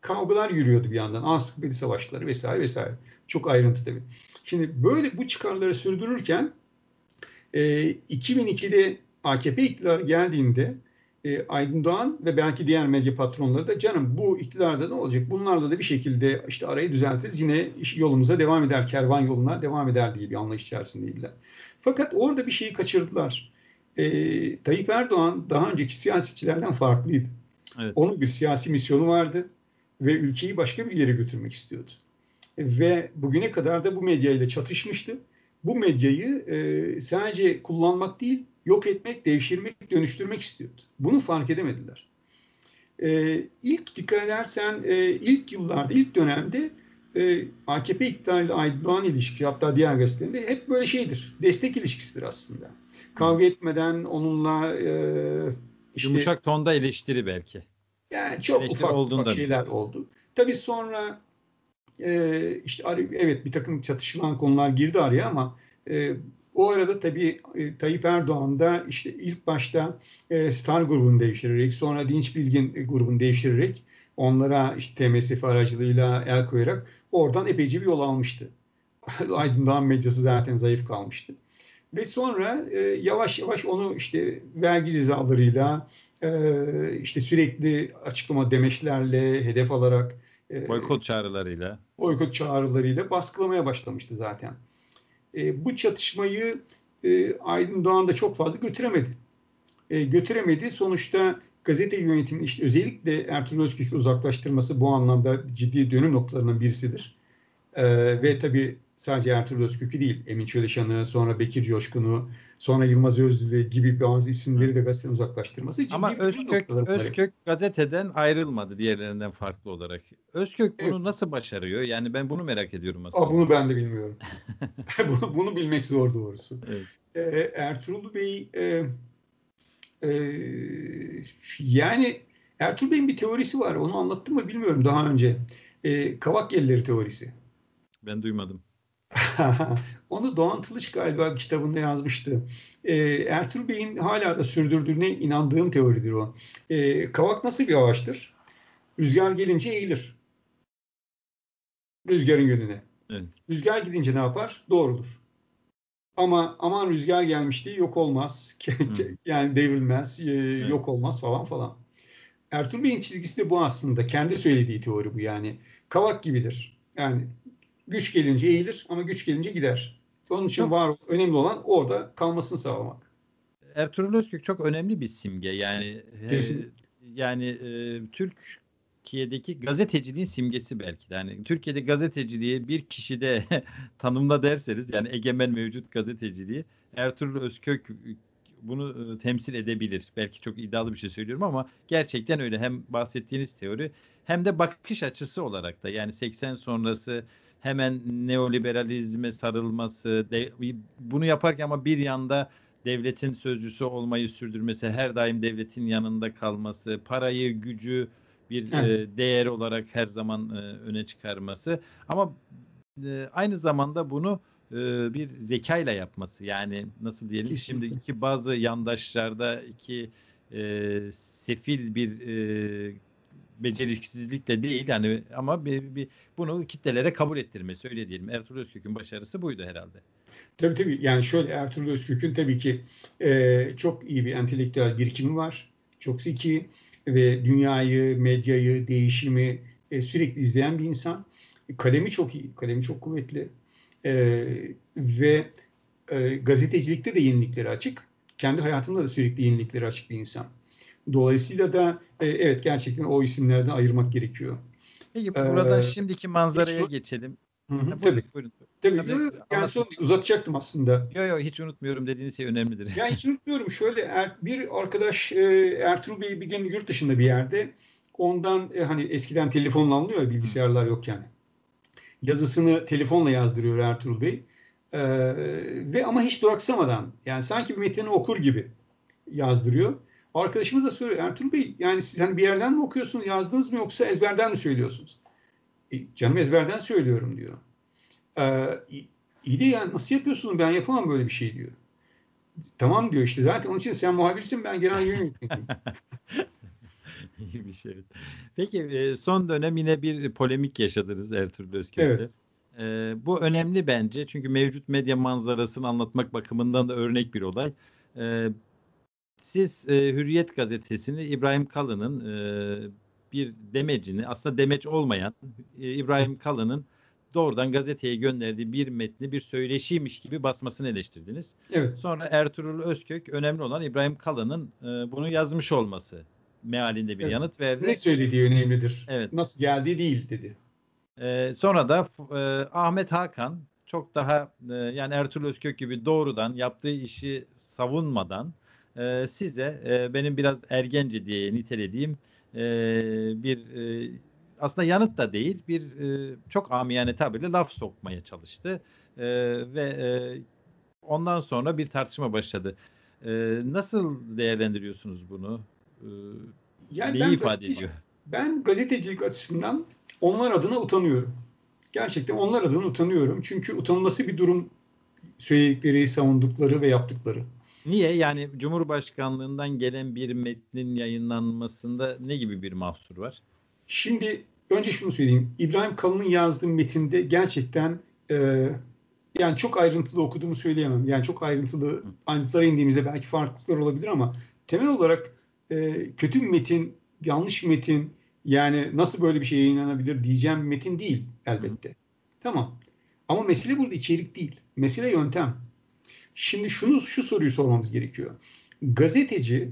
kavgalar yürüyordu bir yandan. Ansiklopedi savaşları vesaire vesaire. Çok ayrıntı tabii. Şimdi böyle bu çıkarları sürdürürken e, 2002'de AKP iktidarı geldiğinde e, Aydın Doğan ve belki diğer medya patronları da canım bu iktidarda ne olacak? Bunlarla da bir şekilde işte arayı düzeltiriz. Yine yolumuza devam eder, kervan yoluna devam eder diye bir anlayış içerisindeydiler. Fakat orada bir şeyi kaçırdılar. E, Tayyip Erdoğan daha önceki siyasetçilerden farklıydı. Evet. Onun bir siyasi misyonu vardı ve ülkeyi başka bir yere götürmek istiyordu. Ve bugüne kadar da bu medyayla çatışmıştı. Bu medyayı e, sadece kullanmak değil, yok etmek, devşirmek, dönüştürmek istiyordu. Bunu fark edemediler. E, ilk dikkat edersen e, ilk yıllarda, ilk dönemde e, AKP iktidarıyla Aydoğan ilişkisi hatta diğer gazetelerinde hep böyle şeydir. Destek ilişkisidir aslında. Kavga etmeden onunla e, işte, yumuşak tonda eleştiri belki. Yani çok eleştiri ufak ufak şeyler mi? oldu. Tabii sonra e, işte evet bir takım çatışılan konular girdi araya ama e, o arada tabii e, Tayyip Erdoğan da işte ilk başta e, Star grubunu değiştirerek sonra Dinç Bilgin grubunu değiştirerek onlara işte TMSF aracılığıyla el koyarak oradan epeyce bir yol almıştı. Aydın Doğan medyası zaten zayıf kalmıştı. Ve sonra e, yavaş yavaş onu işte vergi cezalarıyla e, işte sürekli açıklama demeçlerle hedef alarak e, boykot çağrılarıyla boykot çağrılarıyla baskılamaya başlamıştı zaten. E, bu çatışmayı e, Aydın Doğan da çok fazla götüremedi. E, götüremedi. Sonuçta gazete yönetiminin işte özellikle Ertuğrul Özkök uzaklaştırması bu anlamda ciddi dönüm noktalarından birisidir. E, ve tabii sadece Ertuğrul Özkök'ü değil, Emin Çöleşan'ı, sonra Bekir Coşkun'u, sonra Yılmaz Özdil'i gibi bazı isimleri de gazeteden uzaklaştırması. Ciddi Ama Özkök, Özkök gazeteden ayrılmadı diğerlerinden farklı olarak. Özkök bunu evet. nasıl başarıyor? Yani ben bunu merak ediyorum aslında. Aa, bunu ben de bilmiyorum. bunu, bunu bilmek zor doğrusu. Evet. Ee, Ertuğrul Bey e, e, yani Ertuğrul Bey'in bir teorisi var. Onu anlattım mı bilmiyorum daha önce. E, kavak yelleri teorisi. Ben duymadım. Onu Doğan Tılıç galiba kitabında yazmıştı. Ee, Ertuğrul Bey'in hala da sürdürdüğüne inandığım teoridir o. Ee, kavak nasıl bir ağaçtır? Rüzgar gelince eğilir. Rüzgarın yönüne. Evet. Rüzgar gidince ne yapar? Doğrulur. Ama aman rüzgar gelmişti yok olmaz. yani devrilmez, e, evet. yok olmaz falan falan. Ertuğrul Bey'in çizgisi de bu aslında. Kendi söylediği teori bu yani. Kavak gibidir. Yani Güç gelince eğilir ama güç gelince gider. Onun için var önemli olan orada kalmasını sağlamak. Ertuğrul Özkök çok önemli bir simge. Yani e, yani e, Türkiye'deki gazeteciliğin simgesi belki de. Yani Türkiye'de gazeteciliği bir kişide tanımla derseniz yani egemen mevcut gazeteciliği Ertuğrul Özkök bunu e, temsil edebilir. Belki çok iddialı bir şey söylüyorum ama gerçekten öyle. Hem bahsettiğiniz teori hem de bakış açısı olarak da yani 80 sonrası hemen neoliberalizme sarılması, de, bunu yaparken ama bir yanda devletin sözcüsü olmayı sürdürmesi, her daim devletin yanında kalması, parayı, gücü bir evet. e, değer olarak her zaman e, öne çıkarması ama e, aynı zamanda bunu e, bir zekayla yapması. Yani nasıl diyelim Kesinlikle. şimdiki bazı yandaşlarda iki e, sefil bir e, beceriksizlik de değil yani ama bir, bir bunu kitlelere kabul ettirmesi öyle diyelim. Ertuğrul Özkök'ün başarısı buydu herhalde. Tabii tabii yani şöyle Ertuğrul Özkök'ün tabii ki e, çok iyi bir entelektüel birikimi var. Çok zeki ve dünyayı, medyayı, değişimi e, sürekli izleyen bir insan. Kalemi çok iyi, kalemi çok kuvvetli. E, ve e, gazetecilikte de yenilikleri açık. Kendi hayatında da sürekli yenilikleri açık bir insan. Dolayısıyla da e, evet gerçekten o isimlerden ayırmak gerekiyor. Peki burada ee, şimdiki manzaraya hiç, geçelim. Hı hı, ha, tabii. Buyurun. Tabii. tabii. Yo, yani son uzatacaktım aslında. Yok yok hiç unutmuyorum dediğiniz şey önemlidir. Yani hiç unutmuyorum. Şöyle er, bir arkadaş e, Ertuğrul Bey bir gün yurt dışında bir yerde ondan e, hani eskiden telefonla alınıyor bilgisayarlar yok yani. Yazısını telefonla yazdırıyor Ertuğrul Bey. E, ve ama hiç duraksamadan yani sanki bir metni okur gibi yazdırıyor. Arkadaşımız da soruyor Ertuğrul Bey yani siz hani bir yerden mi okuyorsunuz yazdınız mı yoksa ezberden mi söylüyorsunuz? E, canım ezberden söylüyorum diyor. Ee, iyi de yani nasıl yapıyorsunuz ben yapamam böyle bir şey diyor. Tamam diyor işte zaten onun için sen muhabirsin ben genel yayın yönetmeniyim. İyi bir şey. Peki e, son dönem yine bir polemik yaşadınız Ertuğrul Özkök'te. Evet. Ee, bu önemli bence çünkü mevcut medya manzarasını anlatmak bakımından da örnek bir olay. Ee, siz e, Hürriyet gazetesini İbrahim Kalın'ın e, bir demecini aslında demeç olmayan e, İbrahim Kalın'ın doğrudan gazeteye gönderdiği bir metni bir söyleşiymiş gibi basmasını eleştirdiniz. Evet. Sonra Ertuğrul Özkök önemli olan İbrahim Kalın'ın e, bunu yazmış olması mealinde bir evet. yanıt verdi. Ne söylediği önemlidir. Evet. Nasıl geldiği değil dedi. E, sonra da e, Ahmet Hakan çok daha e, yani Ertuğrul Özkök gibi doğrudan yaptığı işi savunmadan e, size e, benim biraz ergence diye nitelediğim e, bir e, aslında yanıt da değil bir e, çok amiyane tabirle laf sokmaya çalıştı e, ve e, ondan sonra bir tartışma başladı. E, nasıl değerlendiriyorsunuz bunu? E, yani neyi ifade ediyor? Ben gazetecilik açısından onlar adına utanıyorum. Gerçekten onlar adına utanıyorum. Çünkü utanılması bir durum söyledikleri, savundukları ve yaptıkları. Niye? Yani Cumhurbaşkanlığından gelen bir metnin yayınlanmasında ne gibi bir mahsur var? Şimdi önce şunu söyleyeyim. İbrahim Kalın'ın yazdığı metinde gerçekten e, yani çok ayrıntılı okuduğumu söyleyemem. Yani çok ayrıntılı ayrıntılara indiğimizde belki farklılıklar olabilir ama temel olarak e, kötü metin, yanlış metin yani nasıl böyle bir şey yayınlanabilir diyeceğim metin değil elbette. Hı. Tamam. Ama mesele burada içerik değil. Mesele yöntem. Şimdi şunu şu soruyu sormamız gerekiyor. Gazeteci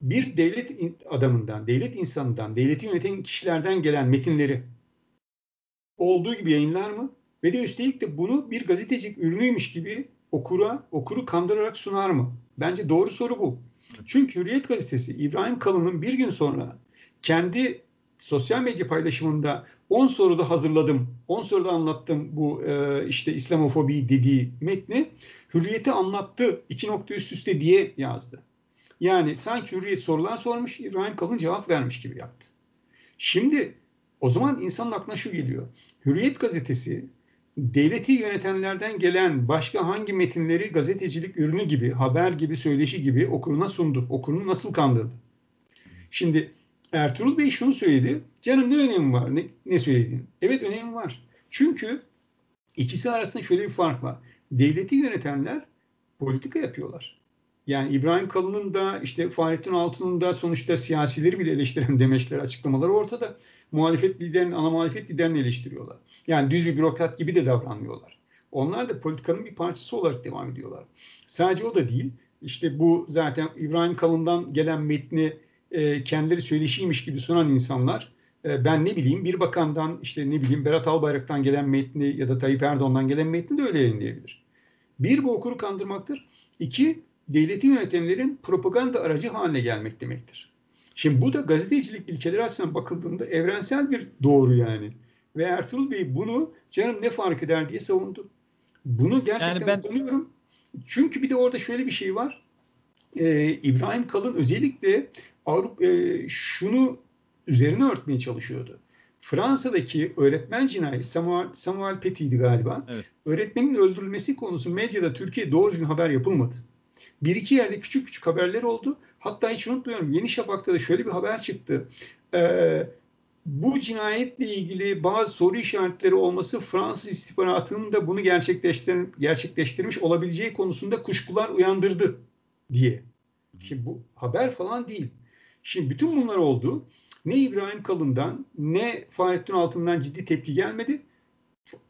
bir devlet adamından, devlet insanından, devleti yöneten kişilerden gelen metinleri olduğu gibi yayınlar mı? Ve de üstelik de bunu bir gazetecilik ürünüymüş gibi okura, okuru kandırarak sunar mı? Bence doğru soru bu. Çünkü Hürriyet Gazetesi İbrahim Kalın'ın bir gün sonra kendi sosyal medya paylaşımında 10 soruda hazırladım, 10 soruda anlattım bu e, işte İslamofobi dediği metni. Hürriyeti anlattı, iki nokta üst üste diye yazdı. Yani sanki Hürriyet sorulan sormuş, İbrahim Kalın cevap vermiş gibi yaptı. Şimdi o zaman insanın aklına şu geliyor. Hürriyet gazetesi devleti yönetenlerden gelen başka hangi metinleri gazetecilik ürünü gibi, haber gibi, söyleşi gibi okuruna sundu? Okurunu nasıl kandırdı? Şimdi Ertuğrul Bey şunu söyledi. Canım ne önemi var ne, ne söylediğin? Evet önemi var. Çünkü ikisi arasında şöyle bir fark var. Devleti yönetenler politika yapıyorlar. Yani İbrahim Kalın'ın da işte Fahrettin Altun'un da sonuçta siyasileri bile eleştiren demeçler, açıklamaları ortada. Muhalefet liderini, ana muhalefet liderini eleştiriyorlar. Yani düz bir bürokrat gibi de davranmıyorlar. Onlar da politikanın bir parçası olarak devam ediyorlar. Sadece o da değil. İşte bu zaten İbrahim Kalın'dan gelen metni e, kendileri söyleşiymiş gibi sunan insanlar e, ben ne bileyim bir bakandan işte ne bileyim Berat Albayrak'tan gelen metni ya da Tayyip Erdoğan'dan gelen metni de öyle yayınlayabilir. Bir bu okuru kandırmaktır. İki devletin yönetenlerin propaganda aracı haline gelmek demektir. Şimdi bu da gazetecilik ilkeleri aslında bakıldığında evrensel bir doğru yani. Ve Ertuğrul Bey bunu canım ne fark eder diye savundu. Bunu gerçekten yani ben... tanıyorum. Çünkü bir de orada şöyle bir şey var. Ee, İbrahim Kalın özellikle Avrupa e, şunu üzerine örtmeye çalışıyordu. Fransa'daki öğretmen cinayeti Samuel, Samuel Peti'ydi galiba. Evet. Öğretmenin öldürülmesi konusu medyada Türkiye doğru düzgün haber yapılmadı. Bir iki yerde küçük küçük haberler oldu. Hatta hiç unutmuyorum Yeni Şafak'ta da şöyle bir haber çıktı. Ee, bu cinayetle ilgili bazı soru işaretleri olması Fransız istihbaratının da bunu gerçekleştir gerçekleştirmiş olabileceği konusunda kuşkular uyandırdı diye. Şimdi bu haber falan değil. Şimdi bütün bunlar oldu. Ne İbrahim Kalın'dan ne Fahrettin Altın'dan ciddi tepki gelmedi.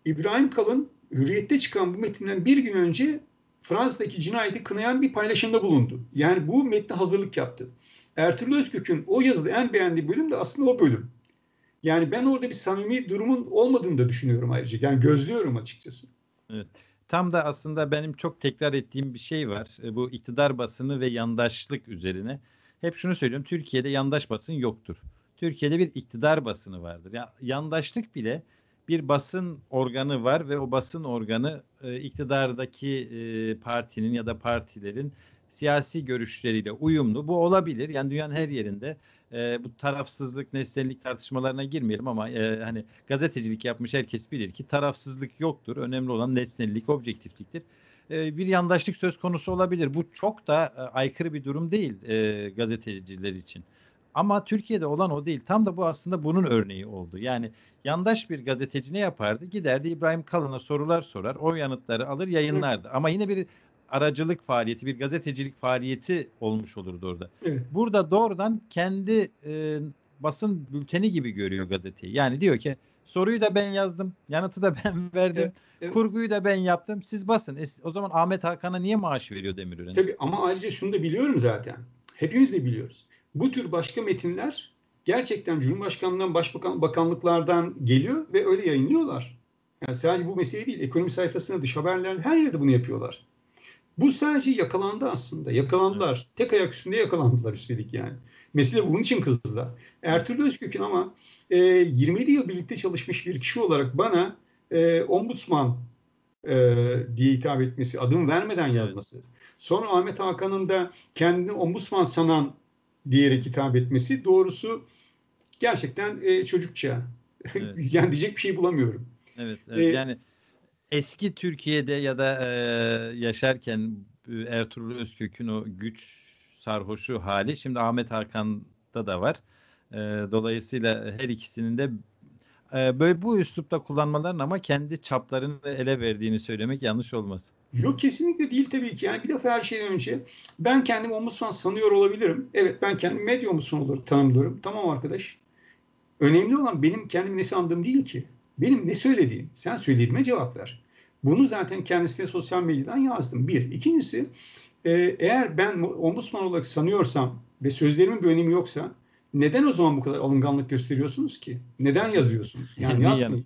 İbrahim Kalın hürriyette çıkan bu metinden bir gün önce Fransa'daki cinayeti kınayan bir paylaşımda bulundu. Yani bu metne hazırlık yaptı. Ertuğrul Özkök'ün o yazıda en beğendiği bölüm de aslında o bölüm. Yani ben orada bir samimi durumun olmadığını da düşünüyorum ayrıca. Yani gözlüyorum açıkçası. Evet. Tam da aslında benim çok tekrar ettiğim bir şey var. E, bu iktidar basını ve yandaşlık üzerine. Hep şunu söylüyorum. Türkiye'de yandaş basın yoktur. Türkiye'de bir iktidar basını vardır. Ya yandaşlık bile bir basın organı var ve o basın organı e, iktidardaki e, partinin ya da partilerin siyasi görüşleriyle uyumlu. Bu olabilir. Yani dünyanın her yerinde e, bu tarafsızlık, nesnellik tartışmalarına girmeyelim ama e, hani gazetecilik yapmış herkes bilir ki tarafsızlık yoktur. Önemli olan nesnellik, objektifliktir. E, bir yandaşlık söz konusu olabilir. Bu çok da e, aykırı bir durum değil e, gazeteciler için. Ama Türkiye'de olan o değil. Tam da bu aslında bunun örneği oldu. Yani yandaş bir gazeteci ne yapardı? Giderdi İbrahim Kalın'a sorular sorar, o yanıtları alır, yayınlardı. Ama yine bir aracılık faaliyeti, bir gazetecilik faaliyeti olmuş olurdu orada. Evet. Burada doğrudan kendi e, basın bülteni gibi görüyor gazeteyi. Yani diyor ki soruyu da ben yazdım, yanıtı da ben verdim, evet, evet. kurguyu da ben yaptım. Siz basın. E, o zaman Ahmet Hakan'a niye maaş veriyor Demirören? Tabii ama ayrıca şunu da biliyorum zaten. Hepimiz de biliyoruz. Bu tür başka metinler gerçekten Cumhurbaşkanlığından, Başbakan bakanlıklardan geliyor ve öyle yayınlıyorlar. Yani sadece bu mesele değil. Ekonomi sayfasında, dış haberler her yerde bunu yapıyorlar. Bu sadece yakalandı aslında. Yakalandılar. Tek ayak üstünde yakalandılar üstelik yani. Mesele bunun için kızdılar. Ertuğrul Özkök'ün ama e, 27 yıl birlikte çalışmış bir kişi olarak bana e, ombudsman e, diye hitap etmesi, adım vermeden yazması. Sonra Ahmet Hakan'ın da kendini ombudsman sanan diyerek hitap etmesi doğrusu gerçekten e, çocukça. Evet. yani diyecek bir şey bulamıyorum. Evet, evet. Ee, yani eski Türkiye'de ya da e, yaşarken Ertuğrul Özkök'ün o güç sarhoşu hali şimdi Ahmet Hakan'da da var. E, dolayısıyla her ikisinin de e, böyle bu üslupta kullanmaların ama kendi çaplarını ele verdiğini söylemek yanlış olmaz. Yok kesinlikle değil tabii ki. Yani bir defa her şeyden önce ben kendimi ombudsman sanıyor olabilirim. Evet ben kendimi medya ombudsman olarak tanımlıyorum. Tamam arkadaş. Önemli olan benim kendimi ne sandığım değil ki. Benim ne söylediğim. Sen söylediğime cevap ver. Bunu zaten kendisine sosyal medyadan yazdım. Bir. İkincisi e, eğer ben ombudsman olarak sanıyorsam ve sözlerimin bir önemi yoksa neden o zaman bu kadar alınganlık gösteriyorsunuz ki? Neden yazıyorsunuz? Yani yazmayın.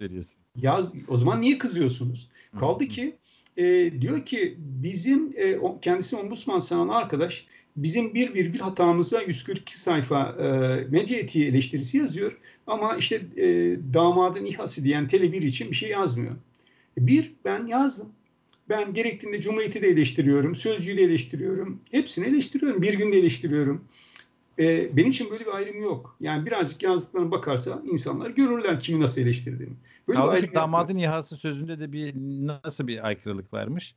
Yaz, o zaman niye kızıyorsunuz? Kaldı ki e, diyor ki bizim e, kendisi ombudsman sanan arkadaş bizim bir virgül hatamıza 142 sayfa e, medya etiği eleştirisi yazıyor ama işte e, damadın ihası diyen Tele1 için bir şey yazmıyor. Bir, ben yazdım. Ben gerektiğinde Cumhuriyet'i de eleştiriyorum, Sözcü'yü de eleştiriyorum, hepsini eleştiriyorum, bir günde eleştiriyorum. E, benim için böyle bir ayrım yok. Yani birazcık yazdıklarına bakarsa insanlar görürler kimi nasıl eleştirdiğimi. Böyle Kaldı ki damadın ihası sözünde de bir nasıl bir aykırılık varmış?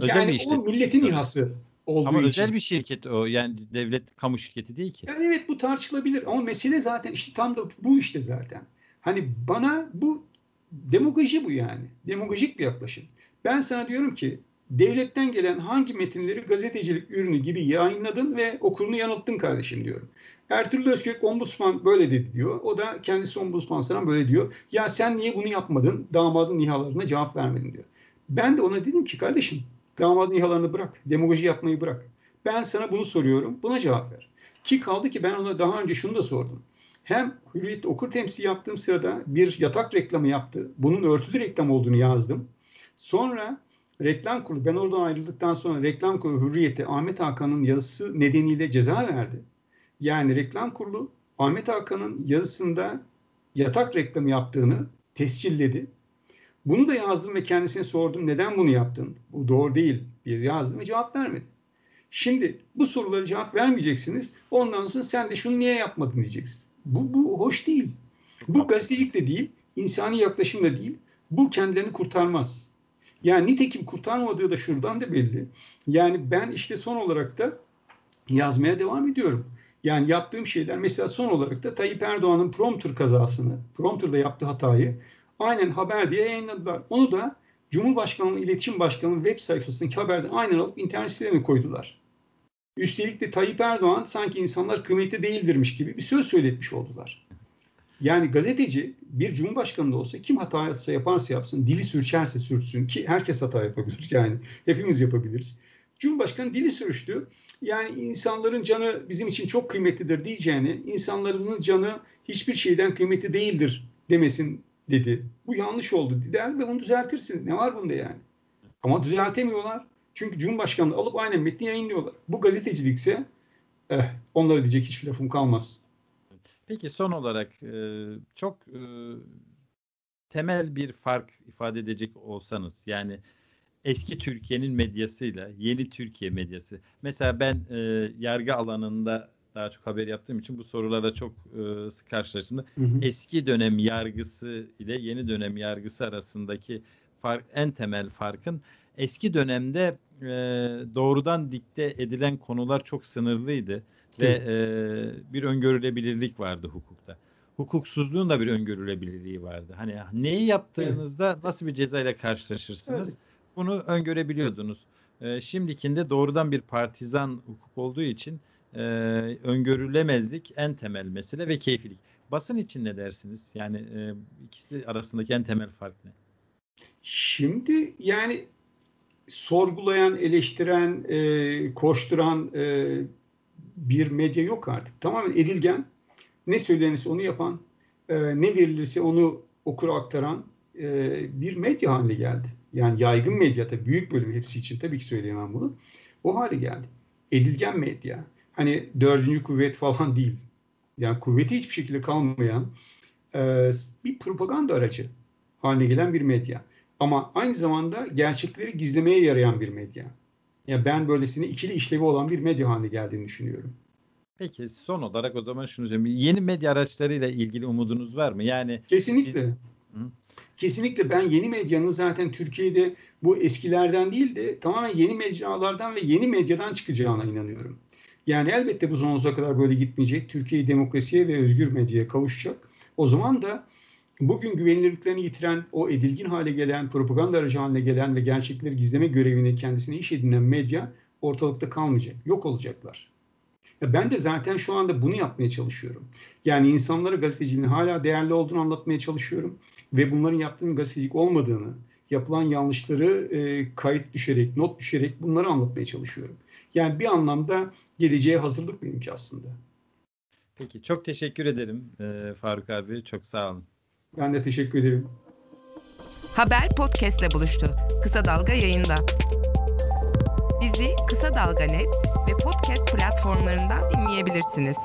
Özel yani bir o milletin ihası olduğu ama için. özel bir şirket o yani devlet kamu şirketi değil ki. Yani evet bu tartışılabilir ama mesele zaten işte tam da bu işte zaten. Hani bana bu demagoji bu yani. Demagojik bir yaklaşım. Ben sana diyorum ki devletten gelen hangi metinleri gazetecilik ürünü gibi yayınladın ve okurunu yanılttın kardeşim diyorum. Ertuğrul Özkök ombudsman böyle dedi diyor. O da kendisi ombudsman sana böyle diyor. Ya sen niye bunu yapmadın? Damadın nihalarına cevap vermedin diyor. Ben de ona dedim ki kardeşim damadın nihalarını bırak. Demagoji yapmayı bırak. Ben sana bunu soruyorum. Buna cevap ver. Ki kaldı ki ben ona daha önce şunu da sordum. Hem Hürriyet okur temsil yaptığım sırada bir yatak reklamı yaptı. Bunun örtülü reklam olduğunu yazdım. Sonra reklam kurulu ben oradan ayrıldıktan sonra reklam kurulu Hürriyet'e Ahmet Hakan'ın yazısı nedeniyle ceza verdi. Yani reklam kurulu Ahmet Hakan'ın yazısında yatak reklamı yaptığını tescilledi. Bunu da yazdım ve kendisine sordum neden bunu yaptın? Bu doğru değil diye yazdım ve cevap vermedi. Şimdi bu sorulara cevap vermeyeceksiniz. Ondan sonra sen de şunu niye yapmadın diyeceksin. Bu, bu hoş değil. Bu gazetecilik de değil, insani yaklaşım da değil. Bu kendilerini kurtarmaz. Yani nitekim kurtarmadığı da şuradan da belli. Yani ben işte son olarak da yazmaya devam ediyorum. Yani yaptığım şeyler mesela son olarak da Tayyip Erdoğan'ın prompter kazasını, prompterda yaptığı hatayı aynen haber diye yayınladılar. Onu da Cumhurbaşkanı'nın iletişim başkanı'nın web sayfasındaki haberden aynen alıp internet sitelerine koydular. Üstelik de Tayyip Erdoğan sanki insanlar kıymetli değildirmiş gibi bir söz söyletmiş oldular. Yani gazeteci bir cumhurbaşkanı da olsa kim hata yapsa yaparsa yapsın, dili sürçerse sürtsün ki herkes hata yapabilir yani hepimiz yapabiliriz. Cumhurbaşkanı dili sürçtü. Yani insanların canı bizim için çok kıymetlidir diyeceğini, insanların canı hiçbir şeyden kıymetli değildir demesin dedi. Bu yanlış oldu der ve bunu düzeltirsin. Ne var bunda yani? Ama düzeltemiyorlar. Çünkü Cumhurbaşkanı alıp aynen metni yayınlıyorlar. Bu gazetecilikse eh, onlara diyecek hiçbir lafım kalmaz. Peki son olarak e, çok e, temel bir fark ifade edecek olsanız yani eski Türkiye'nin medyasıyla yeni Türkiye medyası. Mesela ben e, yargı alanında daha çok haber yaptığım için bu sorularla çok e, sık karşılaştım. Eski dönem yargısı ile yeni dönem yargısı arasındaki fark en temel farkın eski dönemde e, doğrudan dikte edilen konular çok sınırlıydı ve e, bir öngörülebilirlik vardı hukukta. Hukuksuzluğun da bir öngörülebilirliği vardı. Hani neyi yaptığınızda nasıl bir cezayla karşılaşırsınız evet. bunu öngörebiliyordunuz. E, şimdikinde doğrudan bir partizan hukuk olduğu için e, öngörülemezlik en temel mesele ve keyfilik. Basın için ne dersiniz? Yani e, ikisi arasındaki en temel fark ne? Şimdi yani sorgulayan, eleştiren, e, koşturan e, bir medya yok artık. Tamamen edilgen. Ne söylenirse onu yapan, e, ne verilirse onu okura aktaran e, bir medya haline geldi. Yani yaygın medya tabii büyük bölüm hepsi için tabii ki söyleyemem bunu. O hale geldi. Edilgen medya. Hani dördüncü kuvvet falan değil. Yani kuvveti hiçbir şekilde kalmayan e, bir propaganda aracı haline gelen bir medya. Ama aynı zamanda gerçekleri gizlemeye yarayan bir medya. Yani ben böylesine ikili işlevi olan bir medya haline geldiğini düşünüyorum. Peki son olarak o zaman şunu söyleyeyim. Yeni medya araçlarıyla ilgili umudunuz var mı? Yani Kesinlikle. Biz... Kesinlikle ben yeni medyanın zaten Türkiye'de bu eskilerden değil de tamamen yeni mecralardan ve yeni medyadan çıkacağına inanıyorum. Yani elbette bu sonsuza kadar böyle gitmeyecek. Türkiye demokrasiye ve özgür medyaya kavuşacak. O zaman da bugün güvenilirliklerini yitiren, o edilgin hale gelen, propaganda aracı haline gelen ve gerçekleri gizleme görevini kendisine iş edinen medya ortalıkta kalmayacak. Yok olacaklar. Ya ben de zaten şu anda bunu yapmaya çalışıyorum. Yani insanlara gazeteciliğin hala değerli olduğunu anlatmaya çalışıyorum. Ve bunların yaptığım gazetecilik olmadığını, yapılan yanlışları e, kayıt düşerek, not düşerek bunları anlatmaya çalışıyorum. Yani bir anlamda geleceğe hazırlık benimki aslında. Peki çok teşekkür ederim e, Faruk abi. Çok sağ olun. Ben de teşekkür ederim. Haber podcastle buluştu. Kısa Dalga yayında. Bizi Kısa Dalga Net ve podcast platformlarından dinleyebilirsiniz.